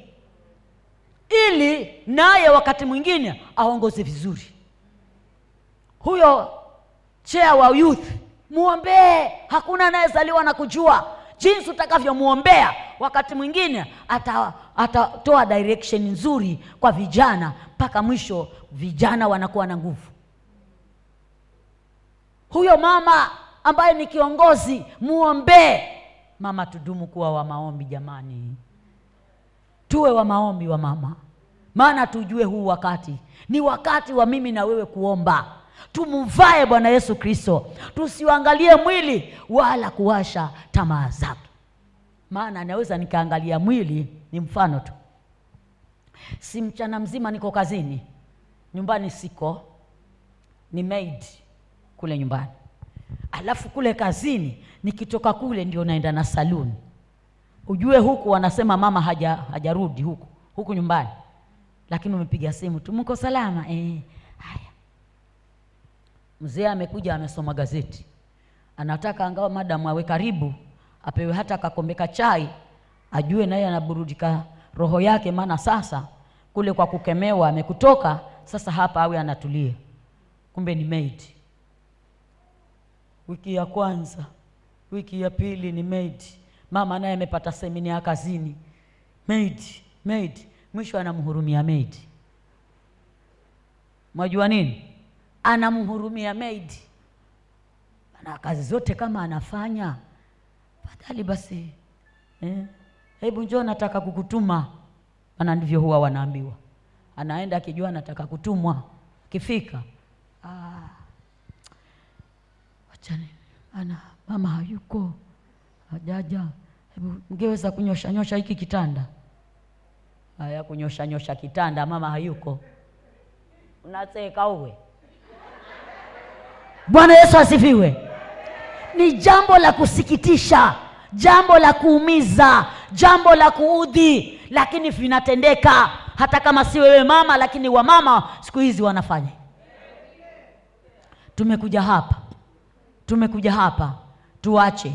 ili naye wakati mwingine aongoze vizuri. Huyo chea wa youth mwombee hakuna anayezaliwa na kujua. Jinsi utakavyomwombea wakati mwingine atatoa ata direction nzuri kwa vijana mpaka mwisho vijana wanakuwa na nguvu huyo mama ambaye ni kiongozi muombee mama tudumu kuwa wa maombi jamani. Tuwe wa maombi wa mama. Maana tujue huu wakati. Ni wakati wa mimi na wewe kuomba. Tumvae bwana yesu kristo. Tusiangalie mwili wala kuwasha tamaa zake. Maana naweza nikaangalia mwili ni mfano tu. Si mchana mzima niko kazini. Nyumbani siko. Ni maid kule nyumbani. Alafu kule kazini nikitoka kule ndio naenda na saluni. Ujue huku wanasema mama haja hajarudi huku huku nyumbani. Lakini umepiga simu tu mko salama? Eh, haya. Mzee amekuja amesoma gazeti. Anataka angawa madamu awe karibu apewe hata kakombe ka chai ajue naye anaburudika roho yake. Maana sasa kule kwa kukemewa amekutoka sasa hapa awe anatulia. Kumbe ni maid wiki ya kwanza. Wiki ya pili ni maid. Mama naye amepata semina ya kazini. Maid maid. Mwisho anamhurumia maid. Mwajua nini? Anamhurumia maid. Na kazi zote kama anafanya. Fadhali basi eh, hebu njoo nataka kukutuma. Maana ndivyo huwa wanaambiwa. Anaenda akijua anataka kutumwa. Kifika ah, wachani ana mama hayuko. Hajaja. Hebu mngeweza kunyosha nyosha hiki kitanda? Haya kunyosha nyosha kitanda mama hayuko. Unaseka uwe. Bwana yesu asifiwe. Ni jambo la kusikitisha jambo la kuumiza jambo la kuudhi lakini vinatendeka. Hata kama si wewe mama lakini wamama siku hizi wanafanya. Tumekuja hapa tumekuja hapa tuache.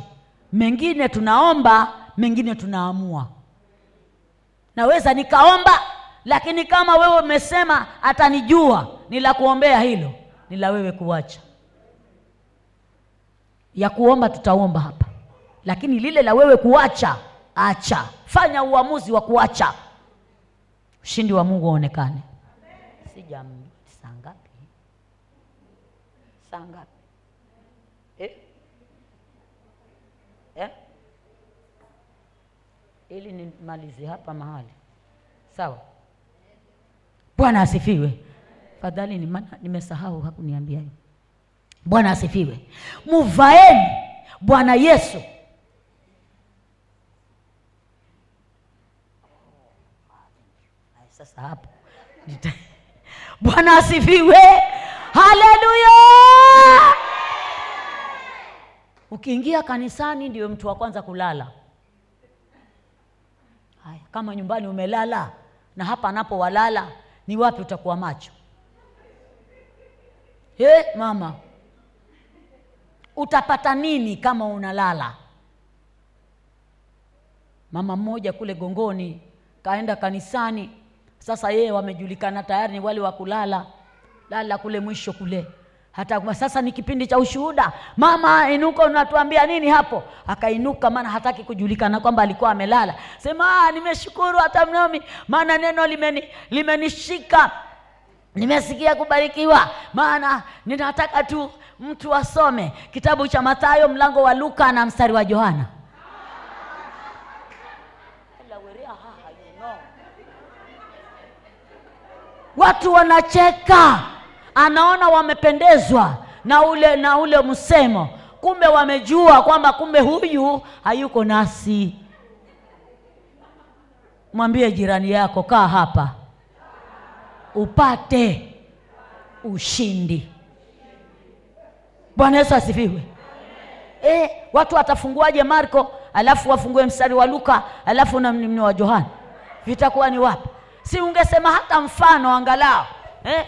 Mengine tunaomba mengine tunaamua. Naweza nikaomba lakini kama wewe umesema atanijua ni la kuombea hilo ni la wewe kuacha. Ya kuomba tutaomba hapa lakini lile la wewe kuacha acha. Fanya uamuzi wa kuacha. Ushindi wa mungu aonekane sija saa ngapi? Saa ngapi eh? Eh? Ili nimalize hapa mahali. Sawa. Bwana asifiwe. Fadhali ni maana nimesahau hakuniambia hiyo bwana asifiwe. Muvaeni bwana yesu. Sasa hapo. Bwana asifiwe. Haleluya! Ukiingia kanisani ndio mtu wa kwanza kulala haya kama nyumbani umelala na hapa anapowalala ni wapi utakuwa macho? He, mama utapata nini kama unalala? Mama mmoja kule gongoni kaenda kanisani. Sasa yeye wamejulikana tayari ni wale wa kulala. Lala kule mwisho kule hata kwa sasa ni kipindi cha ushuhuda. Mama inuka unatuambia nini hapo? Akainuka maana hataki kujulikana kwamba alikuwa amelala. Sema "Ah, nimeshukuru hata mnami maana neno limeni, limenishika. Nimesikia kubarikiwa maana ninataka tu mtu asome. Kitabu cha mathayo mlango wa luka na mstari wa johana watu wanacheka anaona wamependezwa na ule na ule msemo. Kumbe wamejua kwamba kumbe huyu hayuko nasi. Mwambie jirani yako kaa hapa. Upate ushindi. Bwana yesu asifiwe. E, watu watafunguaje marko? Alafu wafungue mstari wa luka alafu na mni wa johana. Vitakuwa ni wapi? Si ungesema hata mfano angalau eh?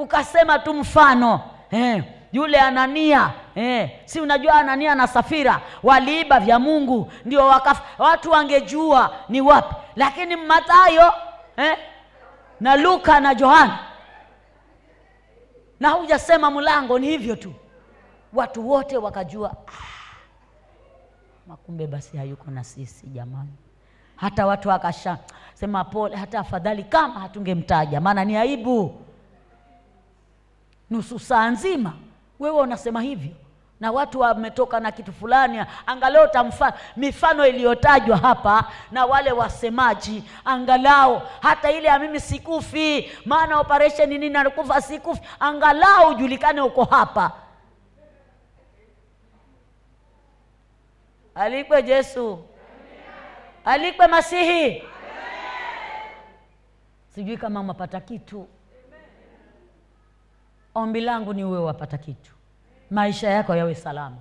Ukasema tu mfano eh? yule anania eh? si unajua anania na safira waliiba vya mungu ndio wakaf, watu wangejua ni wapi lakini mathayo eh? na luka na johana na hujasema mlango ni hivyo tu watu wote wakajua ah, makumbe basi hayuko na sisi jamani hata watu wakasha sema pole hata afadhali kama hatungemtaja maana ni aibu nusu saa nzima. Wewe unasema hivyo. Na watu wametoka na kitu fulani angalau tamfa mifano iliyotajwa hapa na wale wasemaji angalau hata ile ya mimi sikufi maana operation nini nakufa sikufi angalau ujulikane uko hapa. Alikwe yesu alikwe masihi. Sijui kama mapata kitu ombi langu ni uwe wapata kitu. Maisha yako yawe salama.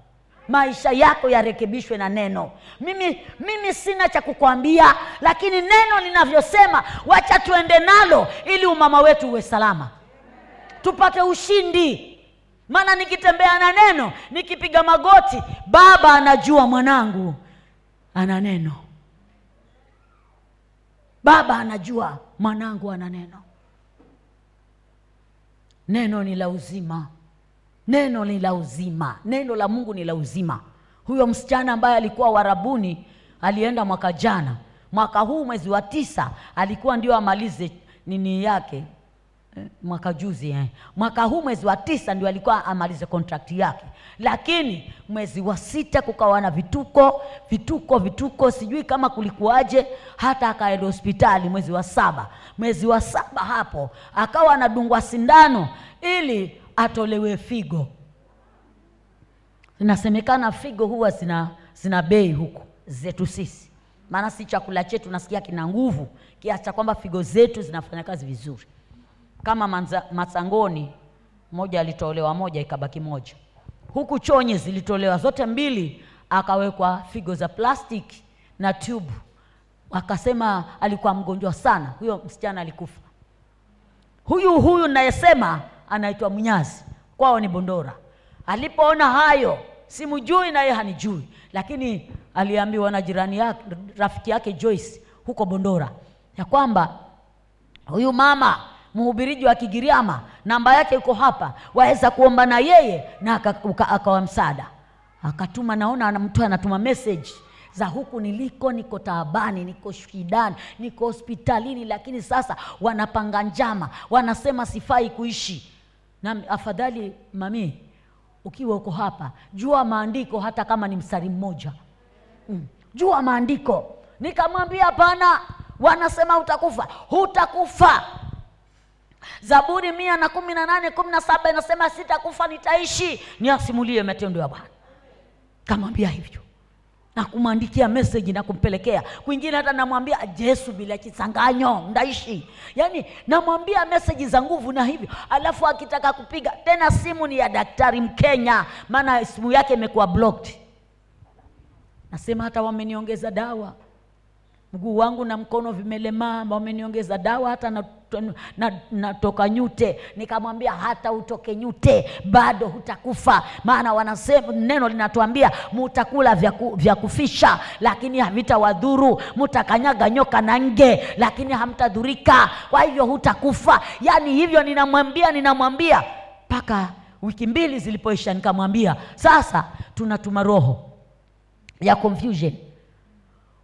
Maisha yako yarekebishwe na neno. Mimi mimi sina cha kukwambia lakini neno linavyosema wacha tuende nalo ili umama wetu uwe salama. Tupate ushindi. Maana nikitembea na neno nikipiga magoti baba anajua mwanangu ana neno. Baba anajua mwanangu ana neno neno ni la uzima. Neno ni la uzima. Neno la mungu ni la uzima. Huyo msichana ambaye alikuwa warabuni alienda mwaka jana. Mwaka huu mwezi wa tisa alikuwa ndio amalize nini yake mwaka juzi eh. mwaka huu mwezi wa tisa ndio alikuwa amalize kontrakti yake. Lakini mwezi wa sita kukawa na vituko vituko vituko sijui kama kulikuwaje hata akaenda hospitali mwezi wa saba. Mwezi wa saba hapo akawa anadungwa sindano ili atolewe figo. Inasemekana figo huwa zina zina bei huku zetu sisi. Maana si chakula chetu nasikia kina nguvu kiasi cha kwamba figo zetu zinafanya kazi vizuri kama manza, masangoni moja alitolewa moja ikabaki moja. Huku chonye zilitolewa zote mbili akawekwa figo za plastiki na tube. Akasema alikuwa mgonjwa sana. Huyo msichana alikufa. Huyu huyu nayesema anaitwa mnyazi. Kwao ni bondora. Alipoona hayo simjui naye hanijui. Lakini aliambiwa na jirani yake rafiki yake joyce huko bondora ya kwamba huyu mama mhubiriji wa kigiriama namba yake iko hapa. Waweza kuomba na yeye na aka- akawa msaada. Akatuma naona mtu anatuma message. Za huku niliko niko taabani niko shidani niko hospitalini lakini sasa wanapanga njama. Wanasema sifai kuishi. Na afadhali mami ukiwa uko hapa jua maandiko hata kama ni mstari mmoja. Mm. jua maandiko. Nikamwambia hapana wanasema utakufa hutakufa zaburi mia na kumi na nane kumi na saba inasema sitakufa nitaishi. Niasimulie matendo ya bwana. Kamwambia hivyo na kumwandikia meseji na kumpelekea. Kwingine hata namwambia yesu bila kisanganyo ndaishi. Yaani namwambia meseji za nguvu na hivyo. Alafu akitaka kupiga tena simu ni ya daktari mkenya maana simu yake imekuwa blocked. Nasema hata wameniongeza dawa mguu wangu na mkono vimelemaa wameniongeza dawa hata natoka na, na nyute. Nikamwambia hata utoke nyute bado hutakufa. Maana wanasema neno linatuambia mutakula vya, ku, vya kufisha lakini havitawadhuru. Mutakanyaga nyoka na nge lakini hamtadhurika. Kwa hivyo hutakufa. Yaani hivyo ninamwambia ninamwambia mpaka wiki mbili zilipoisha nikamwambia sasa tunatuma roho ya confusion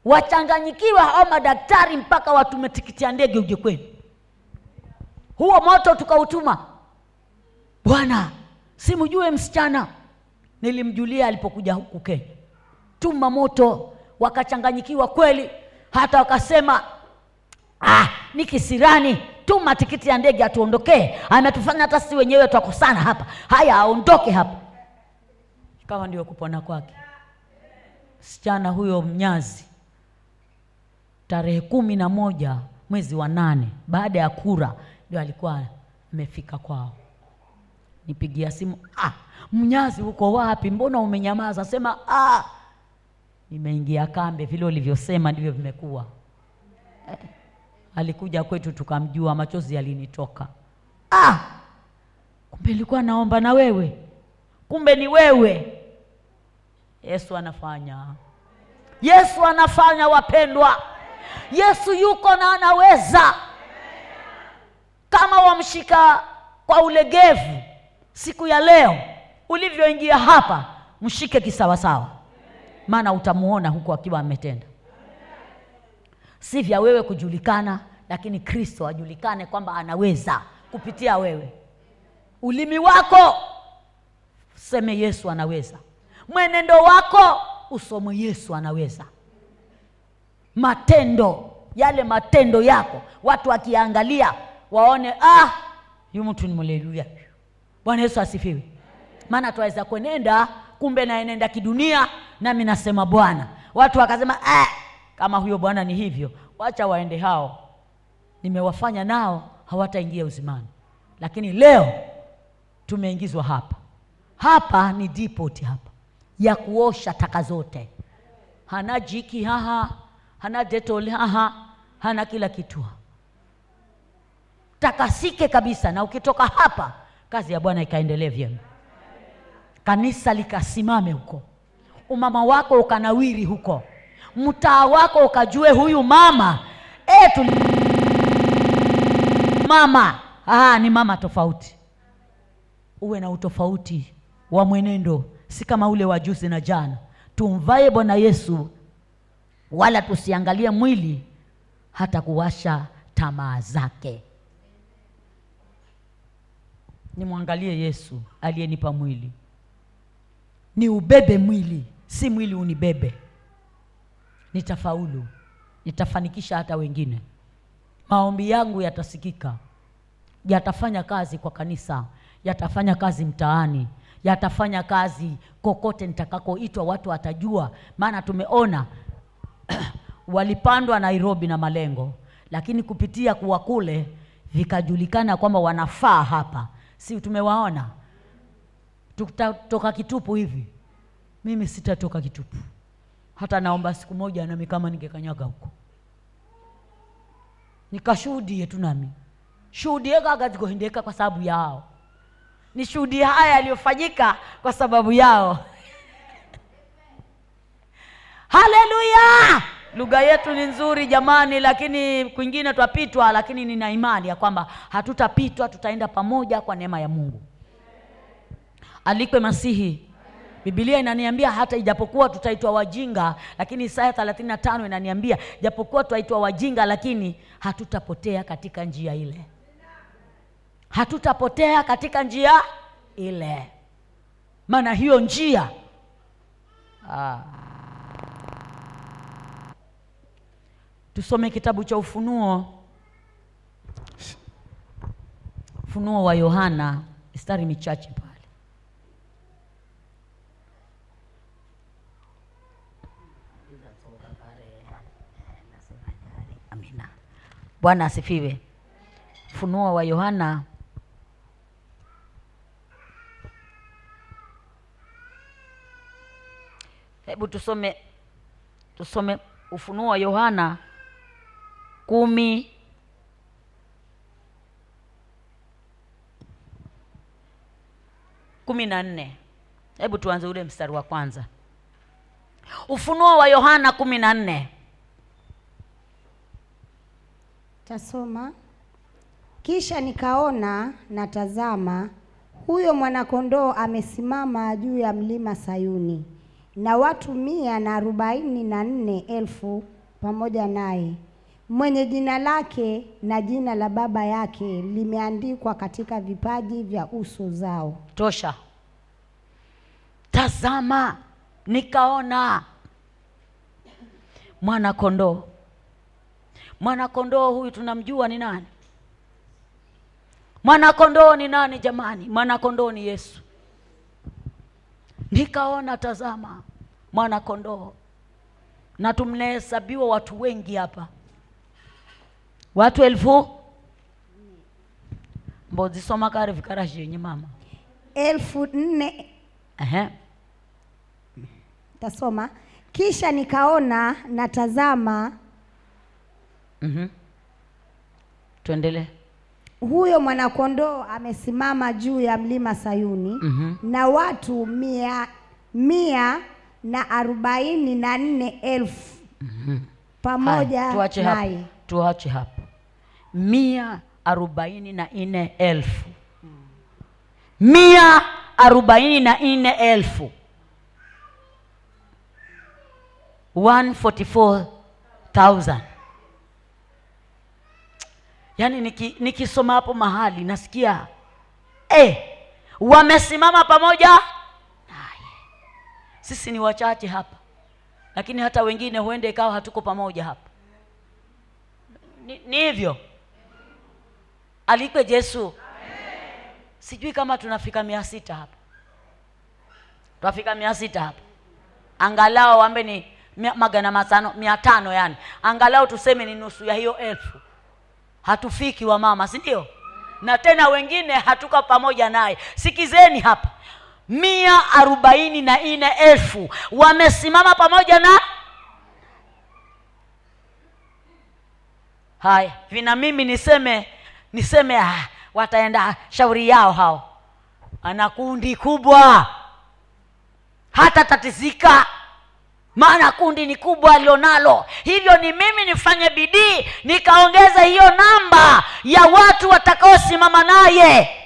wachanganyikiwa hao madaktari mpaka watume tikiti ya ndege uje kwenu. Huo moto tukautuma. Bwana simjue msichana. Nilimjulia alipokuja huku kenya. Tuma moto. Wakachanganyikiwa kweli. Hata wakasema ah, ni kisirani. Tuma tikiti ya ndege atuondokee. Ametufanya hata si wenyewe twakosana hapa. Haya aondoke hapa. Kama ndio kupona kwake. Msichana huyo mnyazi tarehe kumi na moja mwezi wa nane baada ya kura ndio alikuwa amefika kwao. Nipigia simu ah, mnyazi uko wapi? Mbona umenyamaza? Sema ah, nimeingia kambe vile ulivyosema ndivyo vimekuwa. Eh, alikuja kwetu tukamjua machozi yalinitoka. Ah, kumbe ilikuwa naomba na wewe. Kumbe ni wewe. Yesu anafanya. Yesu anafanya wapendwa yesu yuko na anaweza. Kama wamshika kwa ulegevu siku ya leo ulivyoingia hapa mshike kisawasawa. Maana utamuona huku akiwa ametenda. Si vya wewe kujulikana lakini kristo ajulikane kwamba anaweza kupitia wewe. Ulimi wako useme yesu anaweza. Mwenendo wako usome yesu anaweza matendo yale matendo yako. Watu wakiangalia waone ah yu mtu ni mleluya bwana yesu asifiwe. Maana twaweza kwenenda kumbe naenenda kidunia nami nasema bwana. Watu wakasema ah, kama huyo bwana ni hivyo wacha waende hao. Nimewafanya nao hawataingia uzimani. Lakini leo tumeingizwa hapa. Hapa ni dipoti hapa ya kuosha taka zote. Hana jiki haha hana detol aha, hana kila kitu. Takasike kabisa na ukitoka hapa kazi ya bwana ikaendelee vyema. Kanisa likasimame huko. Umama wako ukanawiri huko. Mtaa wako ukajue huyu mama. E, mama. Aha, ni mama tofauti. Uwe na utofauti wa mwenendo. Si kama ule wa juzi na jana. Tumvae bwana yesu wala tusiangalie mwili hata kuwasha tamaa zake. Nimwangalie yesu aliyenipa mwili. Ni ubebe mwili si mwili unibebe. Nitafaulu nitafanikisha hata wengine. Maombi yangu yatasikika yatafanya kazi kwa kanisa yatafanya kazi mtaani yatafanya kazi kokote nitakakoitwa watu watajua. Maana tumeona walipandwa nairobi na malengo lakini kupitia kuwa kule vikajulikana kwamba wanafaa hapa. Si tumewaona? Tutatoka kitupu hivi. Mimi sitatoka kitupu. Hata naomba siku moja nami kama ningekanyaga huko. Nikashuhudie tu nami. Shuhudie gagazikohindeka kwa sababu yao. Nishuhudie haya yaliyofanyika kwa sababu yao haleluya! Lugha yetu ni nzuri jamani lakini kwingine twapitwa lakini nina imani ya kwamba hatutapitwa tutaenda pamoja kwa neema ya mungu. Alikwe masihi. Bibilia inaniambia hata ijapokuwa tutaitwa wajinga lakini isaya 35 inaniambia japokuwa tutaitwa wajinga lakini hatutapotea katika njia ile. Hatutapotea katika njia ile. Maana hiyo njia ah. Tusome kitabu cha ufunuo. Ufunuo wa yohana mistari michache pale. Amina. Bwana asifiwe. Ufunuo wa yohana. Hebu tusome tusome ufunuo wa yohana kumi. Kumi na nne. Hebu tuanze ule mstari wa kwanza. Ufunuo wa yohana kumi na nne. Tasoma. Kisha nikaona na tazama, huyo mwanakondoo amesimama juu ya mlima Sayuni, na watu mia na arobaini na nne elfu pamoja naye, mwenye jina lake na jina la baba yake limeandikwa katika vipaji vya uso zao. tosha. Tazama nikaona. Mwana kondoo mwana kondoo huyu tunamjua ni nani? Mwana kondoo ni nani jamani? Mwana kondoo ni yesu. Nikaona tazama mwana kondoo na tumnahesabiwa watu wengi hapa watu elfu mbozisoma kare vikara zhenye mama elfu nne tasoma. Kisha nikaona natazama mm-hmm. tuendelee huyo mwanakondoo amesimama juu ya mlima Sayuni Mhm. na watu mia, mia na arobaini na nne elfu mm -hmm. pamoja naye. tuache hapo mia arobaini na nne elfu. Mia arobaini na nne elfu. 144,000 yaani niki- nikisoma hapo mahali nasikia eh, wamesimama pamoja naye. Sisi ni wachache hapa lakini hata wengine huende ikawa hatuko pamoja hapa. Ni hivyo alikwe yesu sijui kama tunafika mia sita hapa. Twafika mia sita hapa. Angalau ambe ni magana matano mia tano yani. Angalau tuseme ni nusu ya hiyo elfu. Hatufiki wa mama si ndio? Na tena wengine hatuko pamoja naye. Sikizeni hapa. Mia arobaini na nne elfu. Wamesimama pamoja na? Haya vina mimi niseme niseme ah, wataenda shauri yao hao. Ana kundi kubwa. Hata tatizika maana kundi ni kubwa alionalo hivyo ni mimi nifanye bidii nikaongeza hiyo namba ya watu watakaosimama naye.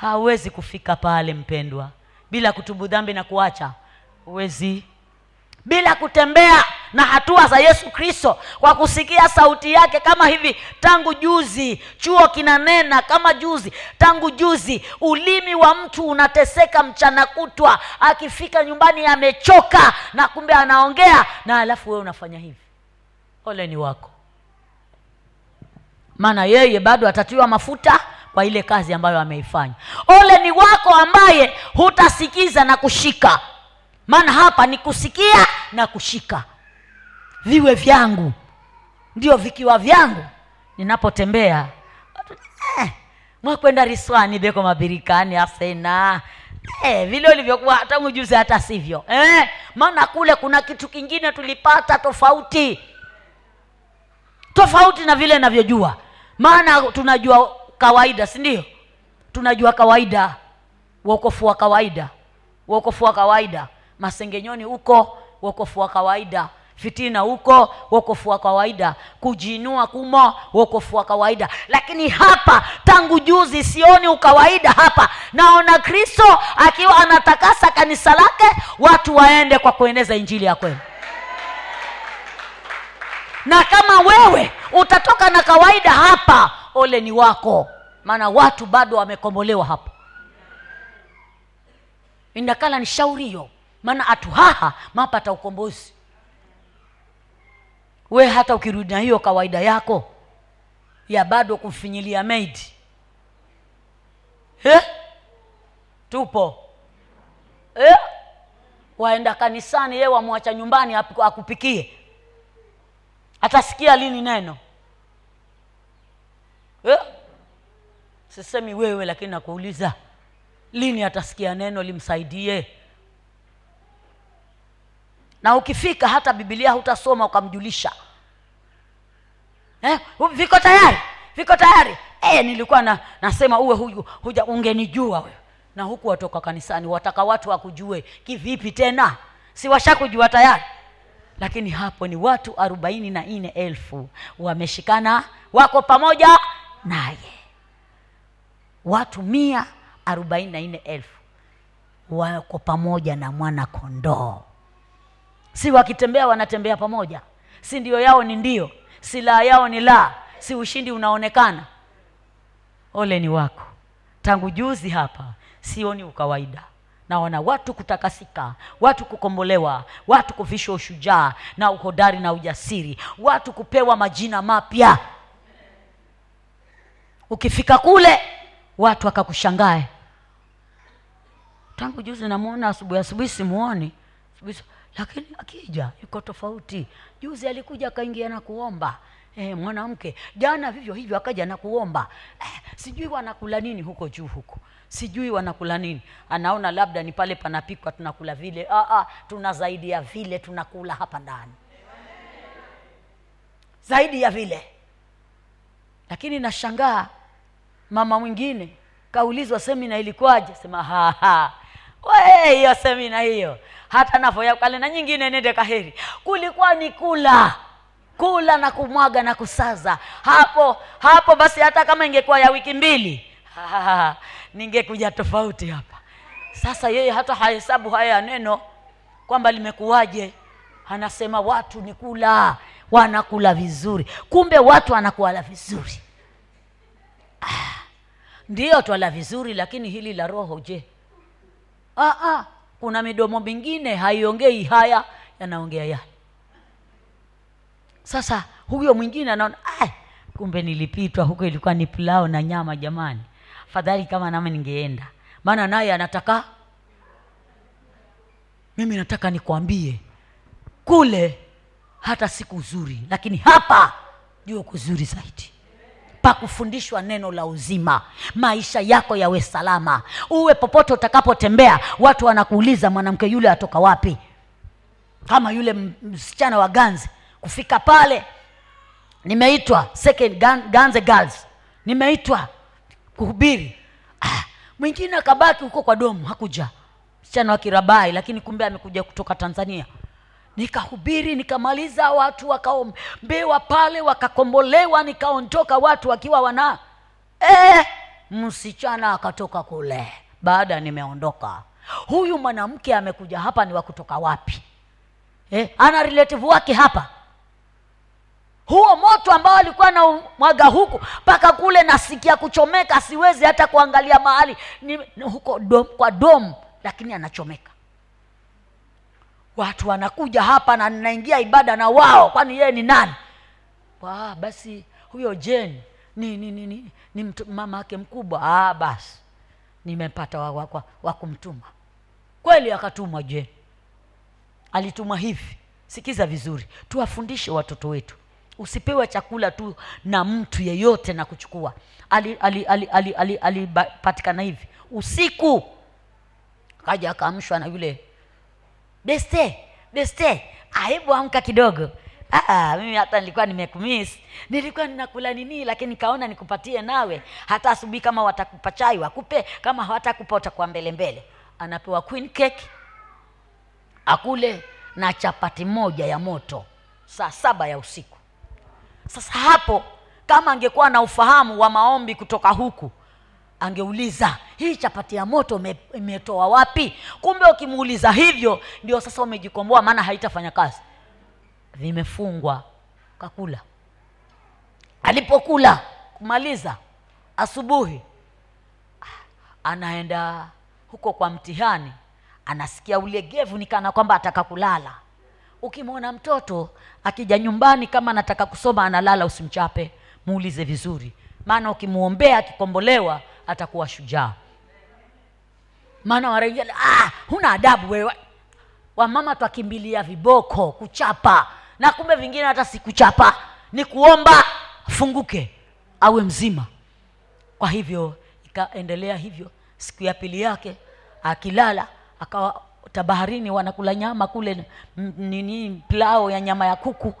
Hawezi kufika pale mpendwa bila kutubu dhambi na kuacha. Huwezi. Bila kutembea na hatua za yesu kristo kwa kusikia sauti yake kama hivi tangu juzi chuo kinanena kama juzi tangu juzi ulimi wa mtu unateseka mchana kutwa akifika nyumbani amechoka na kumbe anaongea na alafu wewe unafanya hivi. Ole ni wako. Maana yeye bado atatiwa mafuta kwa ile kazi ambayo ameifanya. Ole ni wako ambaye hutasikiza na kushika. Maana hapa ni kusikia na kushika viwe vyangu. Ndio vikiwa vyangu ninapotembea. Eh, mwakwenda riswani beko mabirikani asena. Eh, vile ulivyokuwa hata mujuzi hata sivyo. Eh, maana kule kuna kitu kingine tulipata tofauti. Tofauti na vile navyojua. Maana tunajua kawaida si ndio? Tunajua kawaida. Wokofu wa kawaida. Wokofu wa kawaida. Masengenyoni huko wokofu wa kawaida fitina huko wokofu wa kawaida. Kujiinua kumo wokofu wa kawaida. Lakini hapa tangu juzi sioni ukawaida hapa. Naona kristo akiwa anatakasa kanisa lake watu waende kwa kueneza injili ya kweli na kama wewe utatoka na kawaida hapa ole ni wako. Maana watu bado wamekombolewa hapa indakala ni shauri hiyo maana atuhaha mapata ukombozi we hata ukirudi na hiyo kawaida yako ya bado kumfinyilia maidi eh? tupo eh? waenda kanisani ye wamwacha nyumbani akupikie atasikia lini neno eh? sisemi wewe lakini nakuuliza lini atasikia neno limsaidie na ukifika hata bibilia hutasoma ukamjulisha eh, viko tayari? Viko tayari? Eh, nilikuwa na, nasema uwe huju, huja ungenijua wewe. Na huku watoka kanisani wataka watu wakujue kivipi tena? Si washakujua tayari. Lakini hapo ni watu arobaini na nne elfu wameshikana wako pamoja naye. Watu mia arobaini na nne elfu wako pamoja na mwana kondoo. Si wakitembea wanatembea pamoja? Si ndio yao ni ndio si la yao ni la si ushindi unaonekana. Ole ni wako. Tangu juzi hapa sioni ukawaida. Naona watu kutakasika watu kukombolewa watu kuvishwa ushujaa na uhodari na ujasiri watu kupewa majina mapya. Ukifika kule watu akakushangae tangu juzi namwona asubuhi asubuhi simuoni. Asubuhi lakini akija yuko tofauti. Juzi alikuja akaingia na kuomba. E, mwanamke jana vivyo hivyo akaja na kuomba. Eh, sijui wanakula nini huko juu huko. Sijui wanakula nini. Anaona labda ni pale panapikwa tunakula vile. Ah, ah, tuna zaidi ya vile tunakula hapa ndani. Zaidi ya vile. Lakini nashangaa mama mwingine kaulizwa semina ilikuwaje? Sema "Ha, ha. Hiyo semina hiyo. Hata navoya kale na nyingine nende kaheri. Kulikuwa ni kula. Kula na kumwaga na kusaza. Hapo hapo basi hata kama ingekuwa ya wiki mbili ningekuja tofauti hapa. Sasa yeye hata hahesabu haya ya neno kwamba limekuwaje. Anasema watu ni kula wanakula vizuri. Kumbe watu wanakuala vizuri. Ndiyo twala vizuri lakini hili la roho je ah, ah, kuna midomo mingine haiongei haya yanaongea yale. Sasa huyo mwingine anaona kumbe nilipitwa huko ilikuwa ni pilao na nyama jamani. Fadhali kama nami ningeenda maana naye anataka mimi nataka nikwambie kule hata siku uzuri, lakini hapa juo kuzuri zaidi pa kufundishwa neno la uzima. Maisha yako yawe salama. Uwe popote utakapotembea watu wanakuuliza mwanamke yule atoka wapi? Kama yule msichana wa ganzi kufika pale. Nimeitwa second Gan- ganze girls. Nimeitwa kuhubiri. Ah, mwingine akabaki huko kwa domu hakuja. Msichana wa kirabai lakini kumbe amekuja kutoka tanzania nikahubiri nikamaliza watu wakaombewa pale wakakombolewa nikaondoka watu wakiwa wana eh, msichana akatoka kule. Baada nimeondoka. Huyu mwanamke amekuja hapa ni wa kutoka wapi? Eh, ana relative wake hapa? Huo moto ambao alikuwa na mwaga huku mpaka kule nasikia kuchomeka siwezi hata kuangalia mahali. Ni, huko dom, kwa dom lakini anachomeka watu wanakuja hapa na ninaingia ibada na wao kwani yeye ni nani? Wah, basi huyo jen ni ni, ni, ni, ni mama yake mkubwa. Ah, basi nimepata wa, wa, wa, wa kumtuma. Kweli akatumwa jen alitumwa hivi. Sikiza vizuri. Tuwafundishe watoto wetu. Usipewe chakula tu na mtu yeyote na kuchukua. Alipatikana ali, ali, ali, ali, ali, ali hivi. Usiku! Kaja akaamshwa na yule beste beste. Aibu amka kidogo. Aa, mimi hata nilikuwa nimekumiss nilikuwa ninakula nini lakini nikaona nikupatie nawe. Hata asubuhi kama watakupa chai wakupe. Kama hawatakupa utakuwa mbele mbele. Anapewa queen cake akule na chapati moja ya moto. Saa saba ya usiku. Sasa hapo kama angekuwa na ufahamu wa maombi kutoka huku angeuliza hii chapati ya moto imetoa wapi? Kumbe ukimuuliza hivyo ndio sasa umejikomboa maana haitafanya kazi. Vimefungwa. Kakula. Alipokula kumaliza. Asubuhi. Anaenda huko kwa mtihani. Anasikia ulegevu nikana kwamba ataka kulala. Ukimwona mtoto akija nyumbani kama anataka kusoma analala usimchape. Muulize vizuri. Maana ukimwombea akikombolewa atakuwa shujaa. Maana waraingia ah, huna adabu wewe. Wamama twakimbilia viboko kuchapa. Na kumbe vingine hata sikuchapa. Ni kuomba funguke awe mzima. Kwa hivyo ikaendelea hivyo. Siku ya pili yake akilala akawa tabaharini wanakula nyama kule nini plao ya nyama ya kuku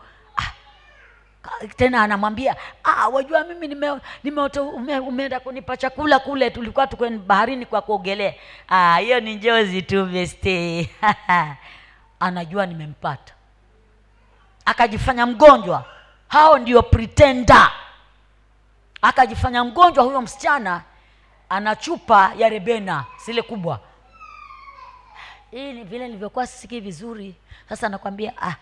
tena anamwambia ah, wajua mimi nime, ume, umeenda kunipa chakula kule tulikuwa tuko baharini kwa kuogelea. "Ah, hiyo ni njozi tu beste anajua nimempata. Akajifanya mgonjwa. Hao ndio pretender. Akajifanya mgonjwa huyo msichana ana chupa ya rebena zile kubwa. Hii ni vile nilivyokuwa sisikii vizuri. Sasa nakwambia ah,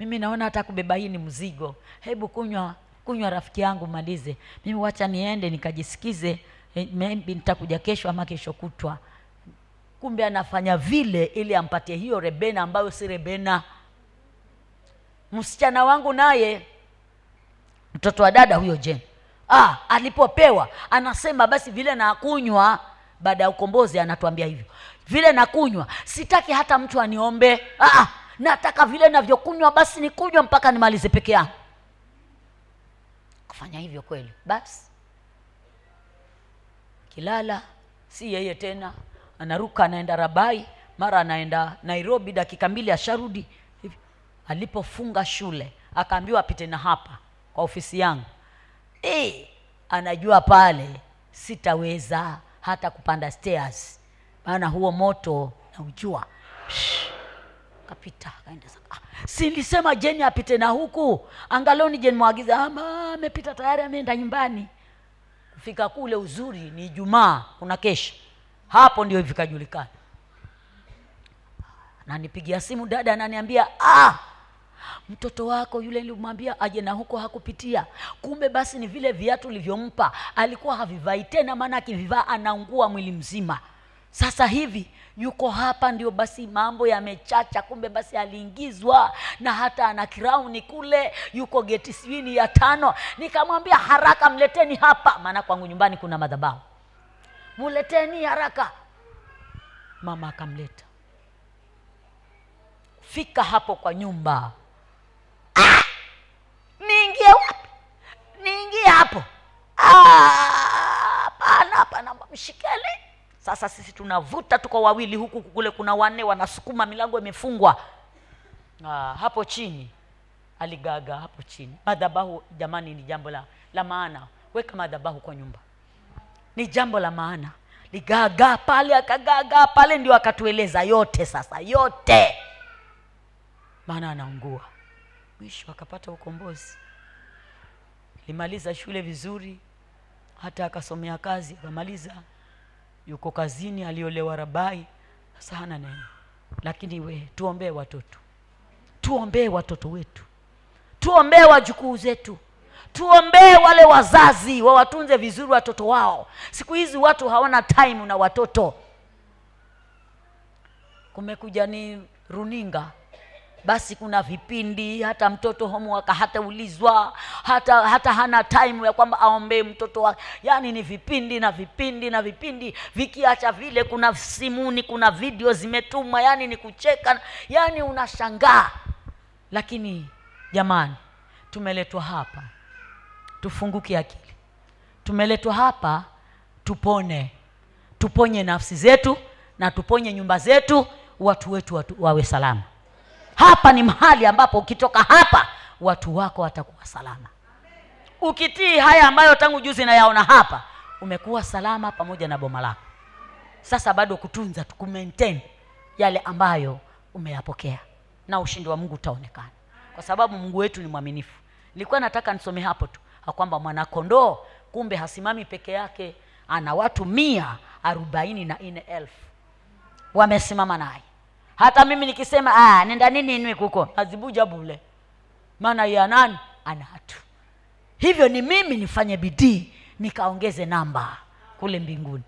mimi naona hata kubeba hii ni mzigo. Hebu kunywa kunywa rafiki yangu malize mimi wacha niende nikajisikize mbi maybe nitakuja kesho ama kesho kutwa. Kumbe anafanya vile ili ampatie hiyo rebena ambayo si rebena. Msichana wangu naye mtoto wa dada huyo jen ah, alipopewa anasema basi vile nakunywa. Baada ya ukombozi anatuambia hivyo. Vile nakunywa sitaki hata mtu aniombe. Ah, nataka vile navyokunywa basi nikunywa mpaka nimalize peke yangu. Kufanya hivyo kweli. Basi. Kilala si yeye tena. Anaruka anaenda rabai mara anaenda nairobi dakika mbili asharudi. Alipofunga shule akaambiwa apite na hapa kwa ofisi yangu. E, anajua pale sitaweza hata kupanda stairs. Maana huo moto naujua Shh. Kapita akaenda zake. ah, silisema jeni apite na huku? Angaloni jeni mwagiza ama amepita tayari ameenda nyumbani. Kufika kule uzuri ni ijumaa kuna kesha hapo ndio vikajulikana. Nanipigia simu dada ananiambia ah, mtoto wako yule nilimwambia aje na huko hakupitia. Kumbe basi ni vile viatu ulivyompa. Alikuwa havivai tena maana akivivaa anaungua mwili mzima sasa hivi yuko hapa ndio basi mambo yamechacha kumbe basi aliingizwa na hata ana kirauni kule yuko geti sijui ya tano. Nikamwambia haraka mleteni hapa. Maana kwangu nyumbani kuna madhabahu. Muleteni haraka. Mama akamleta. Fika hapo kwa nyumba. Ah! niingie wapi? Niingie hapo. Ah, hapana hapana mshikeni sasa sisi tunavuta tuko wawili huku kule kuna wanne wanasukuma milango imefungwa. Hapo chini aligaga hapo chini. Madhabahu jamani ni jambo la, la maana. Weka madhabahu kwa nyumba. Ni jambo la maana. Ligaga pale akagaga pale ndio akatueleza yote sasa yote. Maana anaungua. Mwisho akapata ukombozi. Limaliza shule vizuri hata akasomea kazi akamaliza yuko kazini aliolewa rabai sasa hana neno. Lakini we tuombee watoto. Tuombee watoto wetu. Tuombee wajukuu zetu. Tuombee wale wazazi wawatunze vizuri watoto wao. Siku hizi watu hawana time na watoto. Kumekuja ni runinga basi kuna vipindi hata mtoto homework hataulizwa hata hata hana time ya kwamba aombee mtoto wake. Yaani ni vipindi na vipindi na vipindi vikiacha vile kuna simuni kuna video zimetumwa yaani ni kucheka. Yaani unashangaa. Lakini jamani tumeletwa hapa tufunguke akili. Tumeletwa hapa tupone. Tuponye nafsi zetu na tuponye nyumba zetu watu wetu watu, wawe salama hapa ni mahali ambapo ukitoka hapa watu wako watakuwa salama. Ukitii haya ambayo tangu juzi nayaona hapa umekuwa salama pamoja na boma lako. Sasa bado kutunza tukumaintain yale ambayo umeyapokea na ushindi wa mungu utaonekana. Kwa sababu mungu wetu ni mwaminifu. Nilikuwa nataka nisome hapo tu kwamba mwanakondoo kumbe hasimami peke yake ana watu mia arobaini na nne elfu. Wamesimama naye hata mimi nikisema "Ah, nenda nini nwi kuko? Nazibuja bule. Maana ya nani? Anatu hivyo ni mimi nifanye bidii nikaongeze namba kule mbinguni.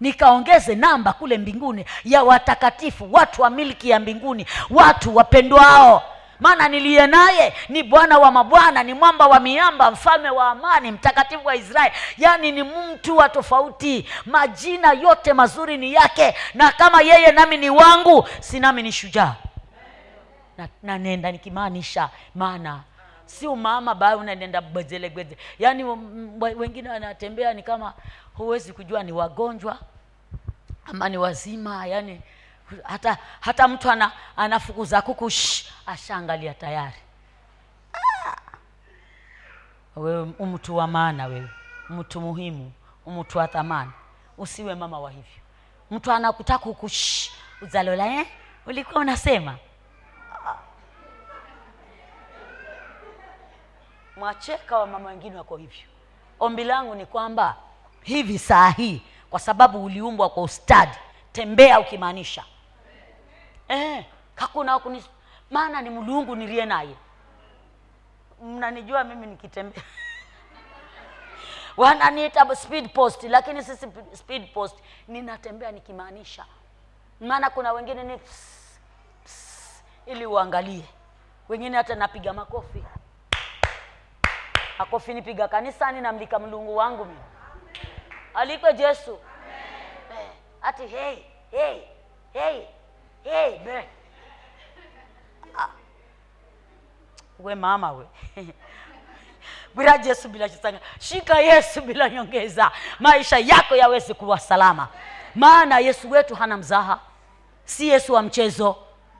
Nikaongeze namba kule mbinguni ya watakatifu watu wa milki ya mbinguni watu wapendwao maana niliye naye ni bwana wa mabwana ni mwamba wa miamba mfalme wa amani mtakatifu wa israeli. Yaani ni mtu wa tofauti. Majina yote mazuri ni yake. Na kama yeye nami ni wangu si nami ni shujaa. Na, na nenda nikimaanisha maana. Sio mama ba unaenda gwezele gweze yaani wengine wanatembea ni kama huwezi kujua ni wagonjwa ama ni wazima. Yani hata hata mtu ana, anafukuza kuku shh, ashaangalia tayari. Ah! wewe mtu wa maana wewe mtu muhimu mtu wa thamani. Usiwe mama wa hivyo. Mtu anakutaka kuku shh, uzalola eh? ulikuwa unasema? Mwacheka wa mama wengine wako hivyo. Ombi langu ni kwamba hivi saa hii kwa sababu uliumbwa kwa ustadi tembea ukimaanisha eh, hakuna kuni maana ni mlungu niliye naye. Mnanijua mimi nikitembea. Wananiita speed post lakini sisi speed post ninatembea nikimaanisha. Maana kuna wengine ni pss, pss, ili uangalie. Wengine hata napiga makofi. Makofi nipiga kanisani namlika mlungu wangu mimi. Alikwe jesu. Eh, ati hey, hey, hey, be. Ah. we mama we. Bila yesu bila chisanga shika yesu bila nyongeza. Maisha yako yawezi kuwa salama. Maana yesu wetu hana mzaha. Si yesu wa mchezo.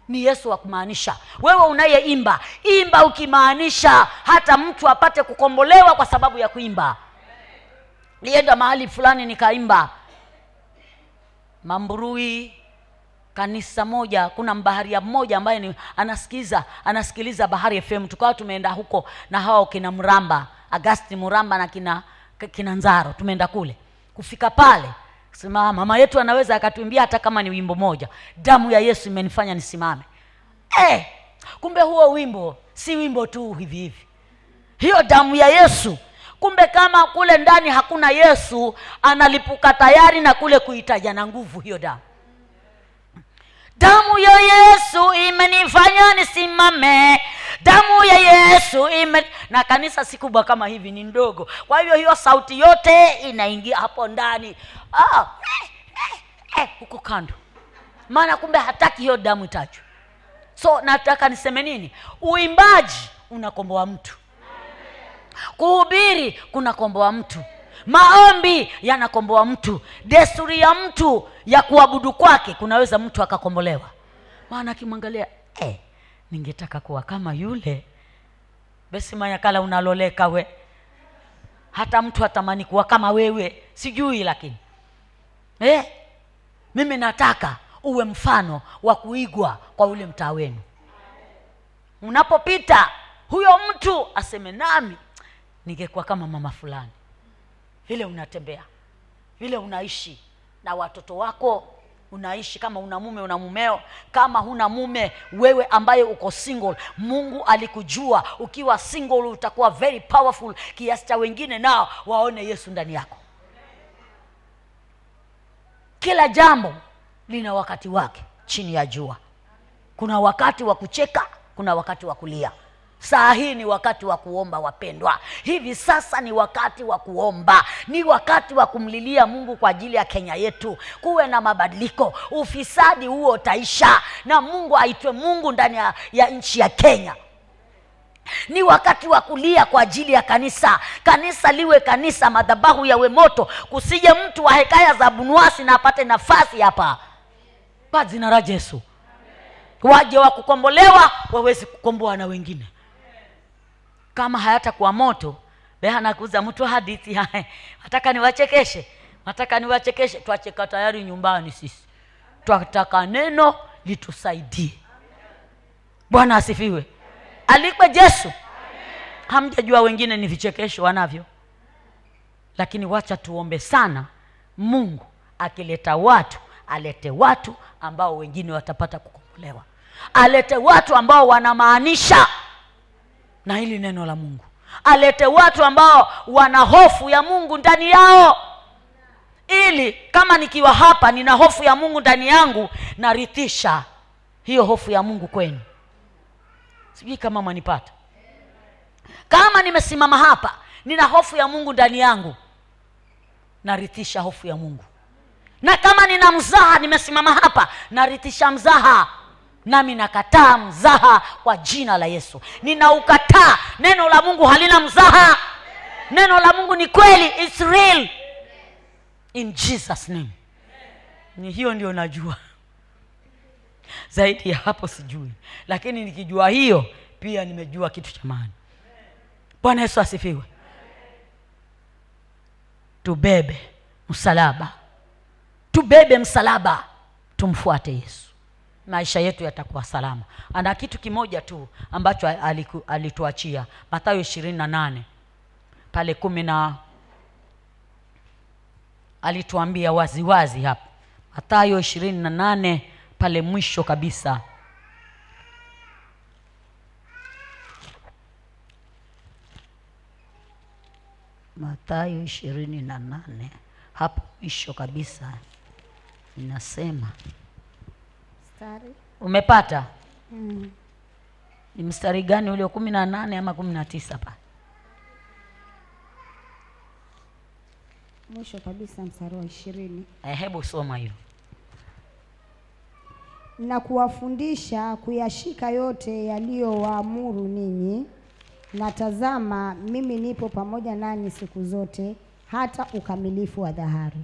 Ni yesu wa kumaanisha. Wewe unayeimba imba ukimaanisha hata mtu apate kukombolewa kwa sababu ya kuimba. Nienda mahali fulani nikaimba. Mamburui kanisa moja kuna mbaharia mmoja ambaye ni anasikiza anasikiliza bahari fm tukawa tumeenda huko na hao kina mramba agasti mramba na kina kina nzaro tumeenda kule. Kufika pale sema mama yetu anaweza akatuimbia hata kama ni wimbo moja. Damu ya yesu imenifanya nisimame. Eh, kumbe huo wimbo si wimbo tu hivi hivi. Hiyo damu ya yesu kumbe kama kule ndani hakuna yesu analipuka tayari na kule kuitaja na nguvu hiyo damu damu ya yesu imenifanya nisimame. Damu ya yesu ime... na kanisa si kubwa kama hivi ni ndogo. Kwa hivyo hiyo sauti yote inaingia hapo ndani. Oh, eh, eh, eh, huko kando. Maana kumbe hataki hiyo damu itajwe so nataka niseme nini? Uimbaji unakomboa mtu. Kuhubiri kunakomboa mtu. Maombi yanakomboa mtu. Desturi ya mtu ya kuabudu kwake kunaweza mtu akakombolewa. Maana akimwangalia eh, ningetaka kuwa kama yule. Besi manyakala unaloleka we. Hata mtu atamani kuwa kama wewe sijui lakini. Eh, mimi nataka uwe mfano wa kuigwa kwa ule mtaa wenu. Unapopita huyo mtu aseme nami ningekuwa kama mama fulani. Vile unatembea vile unaishi na watoto wako. Unaishi kama una mume una mumeo. Kama huna mume wewe ambaye uko single mungu alikujua. Ukiwa single utakuwa very powerful. Kiasi cha wengine nao waone yesu ndani yako. Kila jambo lina wakati wake chini ya jua. Kuna wakati wa kucheka kuna wakati wa kulia saa hii ni wakati wa kuomba wapendwa. Hivi sasa ni wakati wa kuomba. Ni wakati wa kumlilia mungu kwa ajili ya kenya yetu. Kuwe na mabadiliko. Ufisadi huo utaisha. Na mungu aitwe mungu ndani ya, ya nchi ya kenya. Ni wakati wa kulia kwa ajili ya kanisa. Kanisa liwe kanisa madhabahu yawe moto. Kusije mtu wa hekaya za bunuasi na apate nafasi hapa. Kwa jina la yesu. Waje wa kukombolewa wawezi kukomboa na wengine kama hayatakuwa moto. Behanakuza mtu hadithi hae nataka niwachekeshe? Nataka niwachekeshe? Twacheka tayari nyumbani sisi. Twataka neno litusaidie. Bwana asifiwe. Alikwe jesu. Hamjajua wengine ni vichekesho wanavyo. Lakini wacha tuombe sana. Mungu akileta watu alete watu ambao wengine watapata kukombolewa alete watu ambao wanamaanisha na hili neno la mungu. Alete watu ambao wana hofu ya mungu ndani yao. Ili kama nikiwa hapa nina hofu ya mungu ndani yangu narithisha hiyo hofu ya mungu kwenu. Sijui kama mwanipata. Kama nimesimama hapa nina hofu ya mungu ndani yangu narithisha hofu ya mungu. Na kama nina mzaha nimesimama hapa narithisha mzaha nami nakataa mzaha kwa jina la yesu. Ninaukataa. Neno la mungu halina mzaha. Neno la mungu ni kweli. It's real. In jesus name. Ni hiyo ndio najua. Zaidi ya hapo sijui. Lakini nikijua hiyo pia nimejua kitu cha maana. Bwana yesu asifiwe. Tubebe msalaba. Tubebe msalaba. Tumfuate yesu maisha yetu yatakuwa salama. Ana kitu kimoja tu ambacho aliku- alituachia. Mathayo ishirini na nane. Pale kumi na alituambia waziwazi hapa. Mathayo ishirini na nane pale mwisho kabisa. Mathayo ishirini na nane. Hapo mwisho kabisa inasema Mstari. umepata Mm. ni mstari gani ulio kumi na nane ama kumi na tisa pa Mwisho kabisa mstari wa ishirini. Eh, hebu soma hiyo na kuwafundisha kuyashika yote yaliyowaamuru ninyi, na tazama, mimi nipo pamoja nanyi siku zote hata ukamilifu wa dhahari.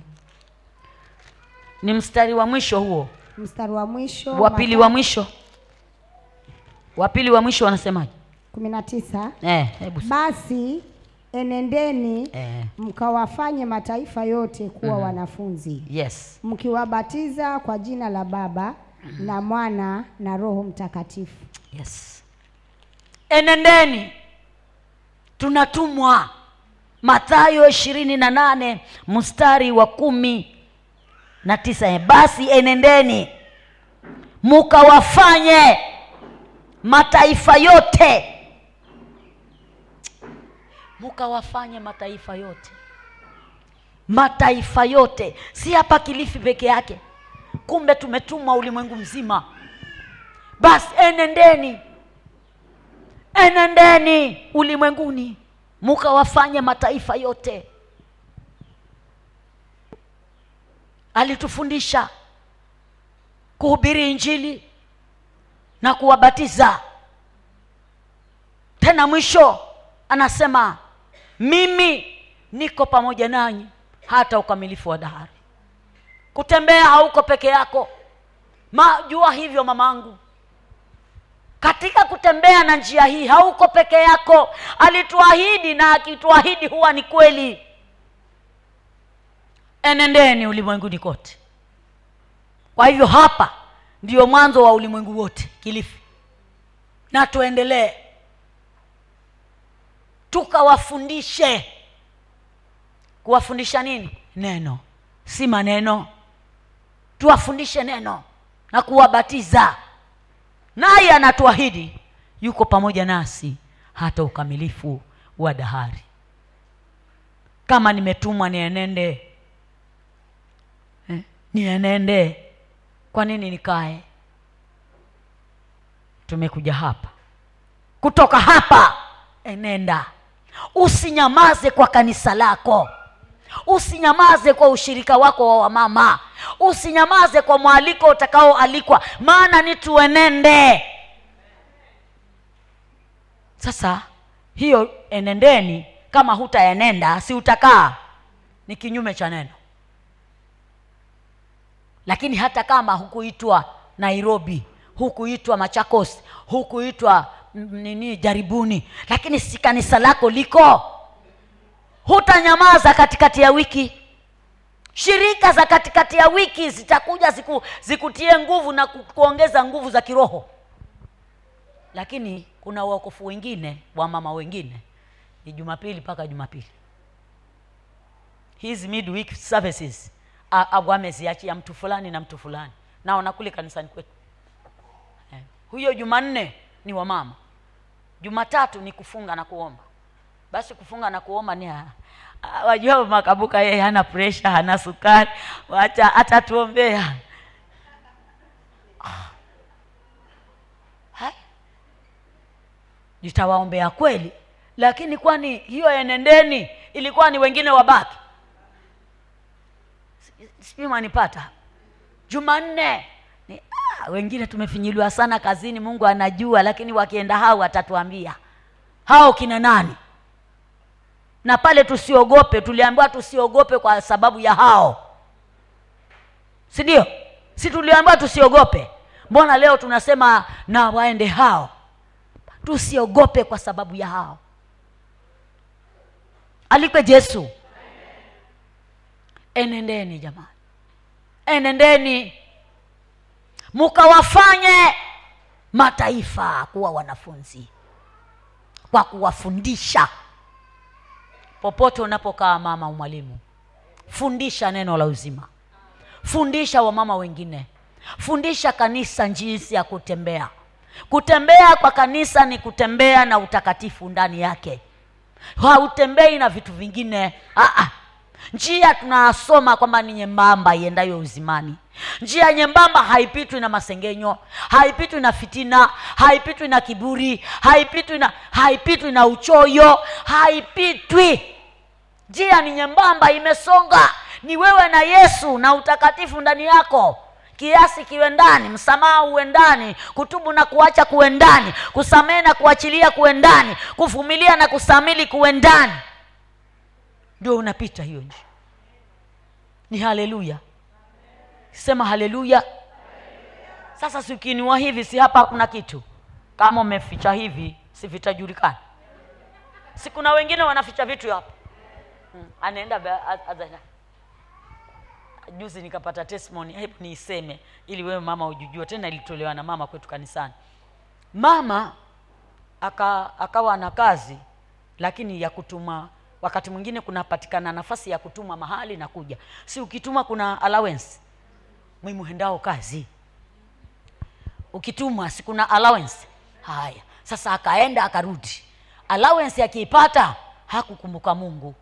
ni mstari wa mwisho huo Mstari wa mwisho wa pili wa mwisho. Wa pili wa mwisho wanasemaje? kumi na tisa. Eh, hebu basi enendeni eh, mkawafanye mataifa yote kuwa wanafunzi. Yes. Mkiwabatiza kwa jina la Baba na Mwana na Roho Mtakatifu. yes. Enendeni. Tunatumwa. Mathayo ishirini na nane mstari wa kumi na tisa basi enendeni. Mukawafanye mataifa yote. Mukawafanye mataifa yote. Mataifa yote. Si hapa kilifi peke yake. Kumbe tumetumwa ulimwengu mzima. Basi enendeni. Enendeni ulimwenguni. Mukawafanye mataifa yote alitufundisha kuhubiri injili na kuwabatiza. Tena mwisho anasema mimi niko pamoja nanyi hata ukamilifu wa dahari. Kutembea hauko peke yako. Ma, jua hivyo mamangu. Katika kutembea na njia hii hauko peke yako. Alituahidi na akituahidi huwa ni kweli enendeni ulimwenguni kote. Kwa hivyo hapa ndio mwanzo wa ulimwengu wote kilifi. Na tuendelee. Tukawafundishe. Kuwafundisha nini? Neno. Si maneno. Tuwafundishe neno na kuwabatiza. Naye anatuahidi yuko pamoja nasi hata ukamilifu wa dahari. Kama nimetumwa nienende nienende kwa nini nikae? Tumekuja hapa. Kutoka hapa enenda usinyamaze kwa kanisa lako. Usinyamaze kwa ushirika wako wa wamama. Usinyamaze kwa mwaliko utakaoalikwa. Maana ni tuenende sasa hiyo enendeni kama hutaenenda si utakaa. Ni kinyume cha neno lakini hata kama hukuitwa nairobi hukuitwa machakos hukuitwa nini jaribuni lakini si kanisa lako liko. Hutanyamaza katikati ya wiki. Shirika za katikati ya wiki zitakuja ziku, zikutie nguvu na kuongeza nguvu za kiroho. Lakini kuna uokofu wengine wa mama wengine. Ni jumapili mpaka jumapili. Hizi midweek services a- a- wameziachia mtu fulani na mtu fulani. Naona kule kanisani kwetu. Eh. huyo jumanne ni wa mama. Jumatatu ni kufunga na kuomba. Basi kufunga na kuomba ni ah, wajua makabuka yeye hana presha hana sukari. Wacha atatuombea Ah. Nitawaombea kweli lakini kwani hiyo enendeni ilikuwa ni wengine wabaki sijui mwanipata jumanne. Ni, ah, wengine tumefinyiliwa sana kazini mungu anajua lakini wakienda hao watatuambia. Hao kina nani? Na pale tusiogope tuliambiwa tusiogope kwa sababu ya hao. Si ndio? Si tuliambiwa tusiogope? Mbona leo tunasema na waende hao? Tusiogope kwa sababu ya hao. Alikwe yesu enendeni jamani. Enendeni. Mukawafanye mataifa kuwa wanafunzi kwa kuwafundisha. Popote unapokaa mama mwalimu fundisha neno la uzima. Fundisha wamama wengine. Fundisha kanisa jinsi ya kutembea. Kutembea kwa kanisa ni kutembea na utakatifu ndani yake. Hautembei na vitu vingine. Aa, njia tunasoma kwamba ni nyembamba iendayo uzimani. Njia nyembamba haipitwi na masengenyo haipitwi na fitina haipitwi na kiburi haipitwi na haipitwi na uchoyo haipitwi. Njia ni nyembamba imesonga. Ni wewe na yesu na utakatifu ndani yako. Kiasi kiwe ndani msamaha uwe ndani kutubu na kuacha kuwe ndani kusamehe na kuachilia kuwe ndani kuvumilia na kusamili kuwe ndani ndio unapita hiyo njia ni haleluya. Sema haleluya. Sasa si hivi si hapa hakuna kitu. Kama umeficha hivi si vitajulikana. Si kuna wengine wanaficha vitu hapa. Hmm. anaenda juzi nikapata testimony hebu niiseme ili wewe mama ujujue. Tena ilitolewa na mama kwetu kanisani. Mama aka, akawa na kazi lakini ya kutuma wakati mwingine kunapatikana nafasi ya kutuma mahali na kuja. Si ukituma kuna allowance mwimuhendao kazi. Ukituma si kuna allowance? Haya sasa akaenda akarudi. Allowance akiipata hakukumbuka mungu.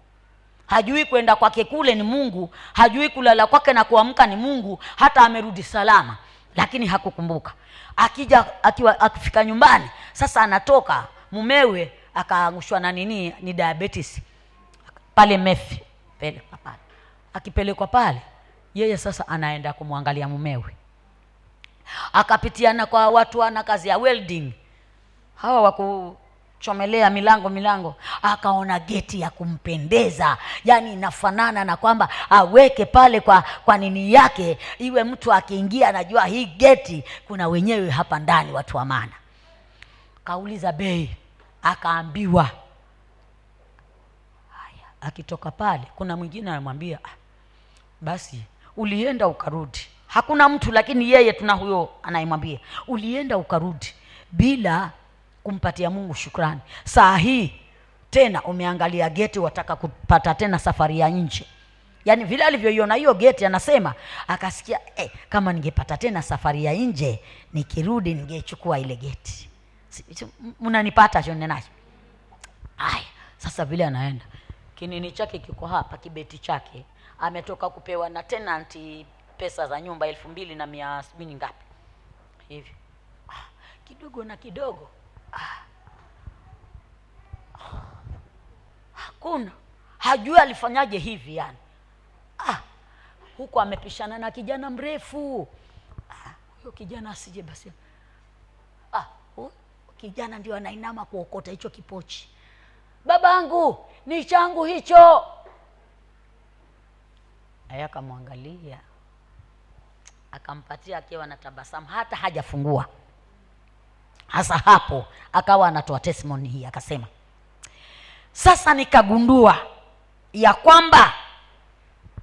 Hajui kwenda kwake kule ni mungu hajui kulala kwake na kuamka ni mungu hata amerudi salama lakini hakukumbuka. Akija akiwa akifika nyumbani sasa anatoka mumewe akaangushwa na nini ni diabetes pale mefi. Pale akipelekwa pale yeye sasa anaenda kumwangalia mumewe. Akapitiana kwa watu ana kazi ya welding. Hawa wakuchomelea milango milango. Akaona geti ya kumpendeza. Yaani inafanana na kwamba aweke pale kwa kwa nini yake. Iwe mtu akiingia anajua hii geti kuna wenyewe hapa ndani watu wa maana. Kauliza bei. Akaambiwa akitoka pale kuna mwingine anamwambia "Ah, basi ulienda ukarudi. Hakuna mtu lakini yeye tuna huyo anayemwambia ulienda ukarudi bila kumpatia mungu shukrani. Saa hii tena umeangalia geti wataka kupata tena safari ya nje. Yaani vile alivyoiona hiyo geti anasema akasikia eh, kama ningepata tena safari ya nje nikirudi ningechukua ile geti. Mnanipata chonenacho aya sasa vile anaenda kinini chake kiko hapa kibeti chake ametoka kupewa na tenanti pesa za nyumba elfu mbili na mia sabini ngapi hivi ah, kidogo na kidogo ah. Ah. hakuna hajui alifanyaje hivi yani ah. huku amepishana na kijana mrefu ah. huyo kijana asije basi ah, kijana ndio anainama kuokota hicho kipochi babangu ni changu hicho. Aya akamwangalia. Akampatia akiwa na tabasamu hata hajafungua. Hasa hapo akawa anatoa testimony hii akasema sasa nikagundua ya kwamba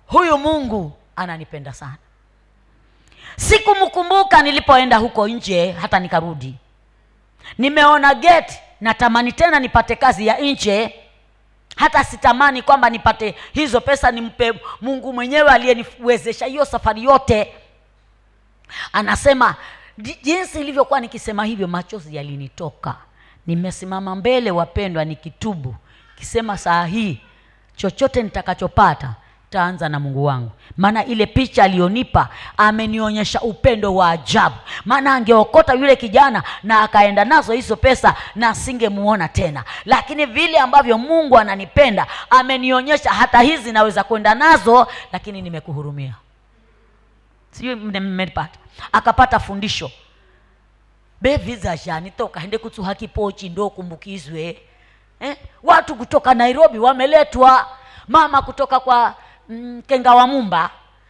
huyu mungu ananipenda sana. Sikumkumbuka nilipoenda huko nje hata nikarudi. Nimeona geti natamani tena nipate kazi ya nje. Hata sitamani kwamba nipate hizo pesa nimpe mungu mwenyewe aliyeniwezesha hiyo safari yote. Anasema jinsi ilivyokuwa nikisema hivyo machozi yalinitoka. Nimesimama mbele wapendwa nikitubu. Kisema saa hii chochote nitakachopata taanza na mungu wangu. Maana ile picha aliyonipa amenionyesha upendo wa ajabu. Maana angeokota yule kijana na akaenda nazo hizo pesa na asingemuona tena. Lakini vile ambavyo mungu ananipenda amenionyesha hata hizi naweza kwenda nazo lakini nimekuhurumia. Sijui mme- akapata fundisho. Bevizajani toka hende kutsuha kipochi ndo kumbukizwe. Eh? watu kutoka nairobi wameletwa. Mama kutoka kwa mm, kenga wa mumba.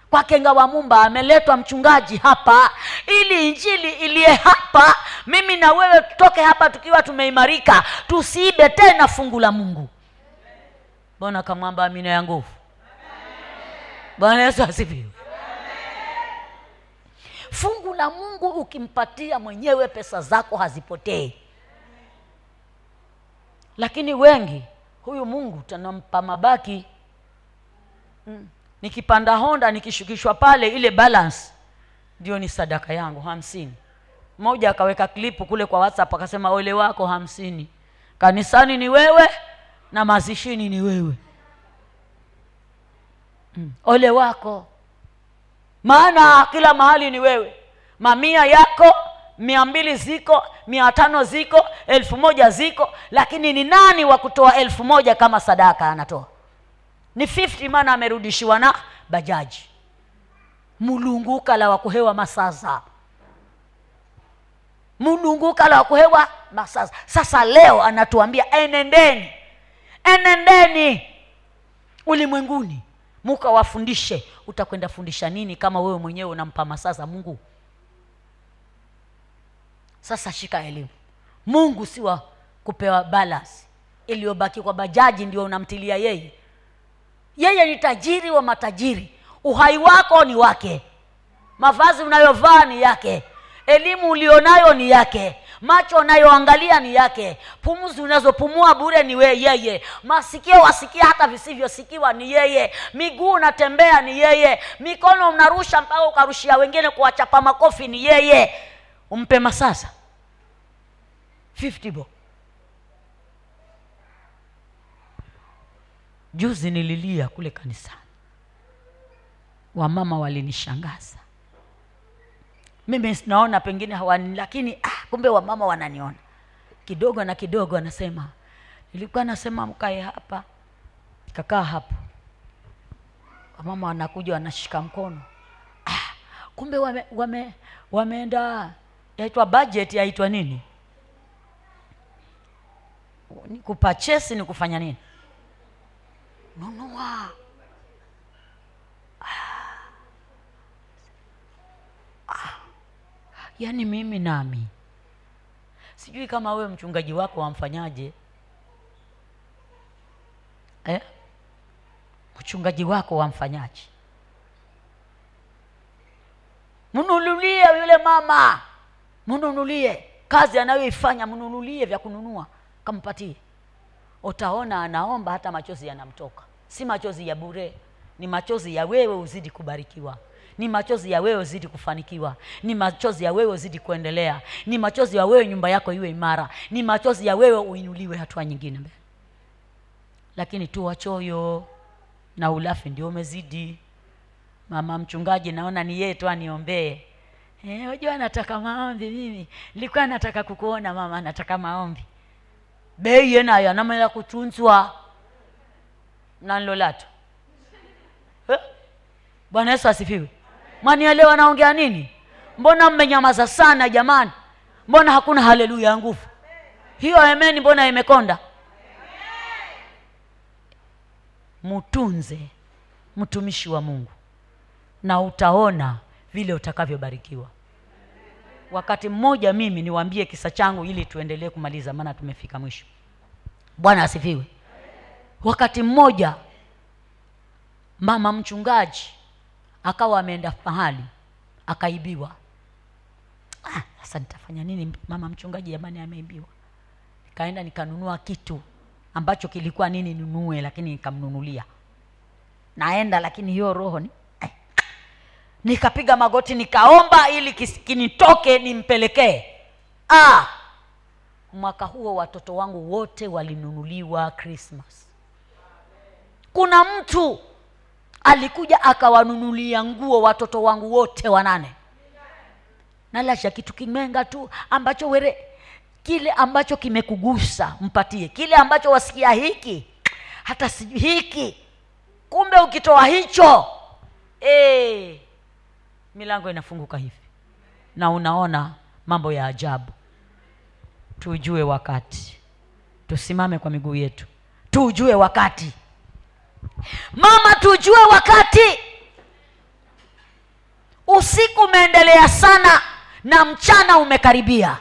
Kwa kenga wa mumba ameletwa mchungaji hapa ili injili iliye hapa. Mimi na wewe tutoke hapa tukiwa tumeimarika tusiibe tena fungu la mungu. Mbona kamwamba amina ya nguvu. Bwana yesu asifiwe. Fungu la mungu ukimpatia mwenyewe pesa zako hazipotei. Lakini wengi huyu mungu tunampa mabaki mm. nikipanda honda nikishukishwa pale ile balance ndio ni sadaka yangu hamsini. Mmoja akaweka klipu kule kwa whatsapp akasema ole wako hamsini. Kanisani ni wewe na mazishini ni wewe. Mm. ole wako. Maana kila mahali ni wewe. Mamia yako mia mbili ziko mia tano ziko elfu moja ziko lakini ni nani wa kutoa elfu moja kama sadaka anatoa ni 50 maana amerudishiwa na bajaji. Mulunguka wakuhewa masaza. Mulunguka la wakuhewa masaza. Sasa leo anatuambia enendeni. Enendeni ulimwenguni. Mukawafundishe utakwenda fundisha nini kama wewe mwenyewe unampa masaza mungu? Sasa shika elimu. Mungu si wa kupewa balance iliyobaki kwa bajaji ndio unamtilia yeye yeye ni tajiri wa matajiri. Uhai wako ni wake. Mavazi unayovaa ni yake. Elimu ulionayo ni yake. Macho unayoangalia ni yake. Pumzi unazopumua bure ni we yeye. Masikio wasikia hata visivyosikiwa ni yeye. Miguu unatembea ni yeye. Mikono unarusha mpaka ukarushia wengine kuwachapa makofi ni yeye. Umpe masasa 50 bo juzi nililia kule kanisani. Wamama walinishangaza. Mimi naona pengine hawani lakini ah, kumbe wamama wananiona. Kidogo na kidogo anasema nilikuwa nasema mkae hapa. Kakaa hapo. Wamama wanakuja wanashika mkono. Ah, kumbe wame, wame, wameenda yaitwa budget yaitwa nini? Ni kupachesi ni kufanya nini nunua. Yaani mimi nami. Sijui kama wewe mchungaji wako wamfanyaje eh? mchungaji wako wamfanyaje mnunulie yule mama. Mnunulie. Kazi anayoifanya mnunulie vya kununua. Kampatie utaona anaomba hata machozi yanamtoka. Si machozi ya bure ni machozi ya wewe uzidi kubarikiwa. Ni machozi ya wewe uzidi kufanikiwa. Ni machozi ya wewe uzidi kuendelea. Ni machozi ya wewe nyumba yako iwe imara. Ni machozi ya wewe uinuliwe hatua nyingine lakini tu wachoyo na ulafi ndio umezidi. Mama mchungaji naona ni yeye tu aniombee. Eh, unajua nataka maombi mimi. Nilikuwa nataka kukuona mama nataka maombi bei yenayo anamala kutunzwa. Nanlolato eh? bwana yesu asifiwe. Mwanielewa naongea nini? Mbona mmenyamaza sana jamani? Mbona hakuna haleluya ya nguvu? Hiyo emeni mbona imekonda? Mtunze mtumishi wa mungu na utaona vile utakavyobarikiwa wakati mmoja mimi niwaambie kisa changu ili tuendelee kumaliza maana tumefika mwisho. Bwana asifiwe. Wakati mmoja mama mchungaji akawa ameenda mahali akaibiwa. Ah, sasa nitafanya nini? Mama mchungaji jamani ameibiwa. Nikaenda nikanunua kitu ambacho kilikuwa nini ninunue lakini nikamnunulia. Naenda lakini hiyo roho ni. Nikapiga magoti nikaomba ili kinitoke nimpelekee. Ah, mwaka huo watoto wangu wote walinunuliwa krismas kuna mtu alikuja akawanunulia nguo watoto wangu wote wanane. Nalasha kitu kimenga tu ambacho were kile ambacho kimekugusa mpatie. Kile ambacho wasikia hiki hata sijui hiki kumbe ukitoa hicho e, milango inafunguka hivi. Na unaona mambo ya ajabu. Tujue wakati. Tusimame kwa miguu yetu. Tujue wakati. Mama tujue wakati. Usiku umeendelea sana na mchana umekaribia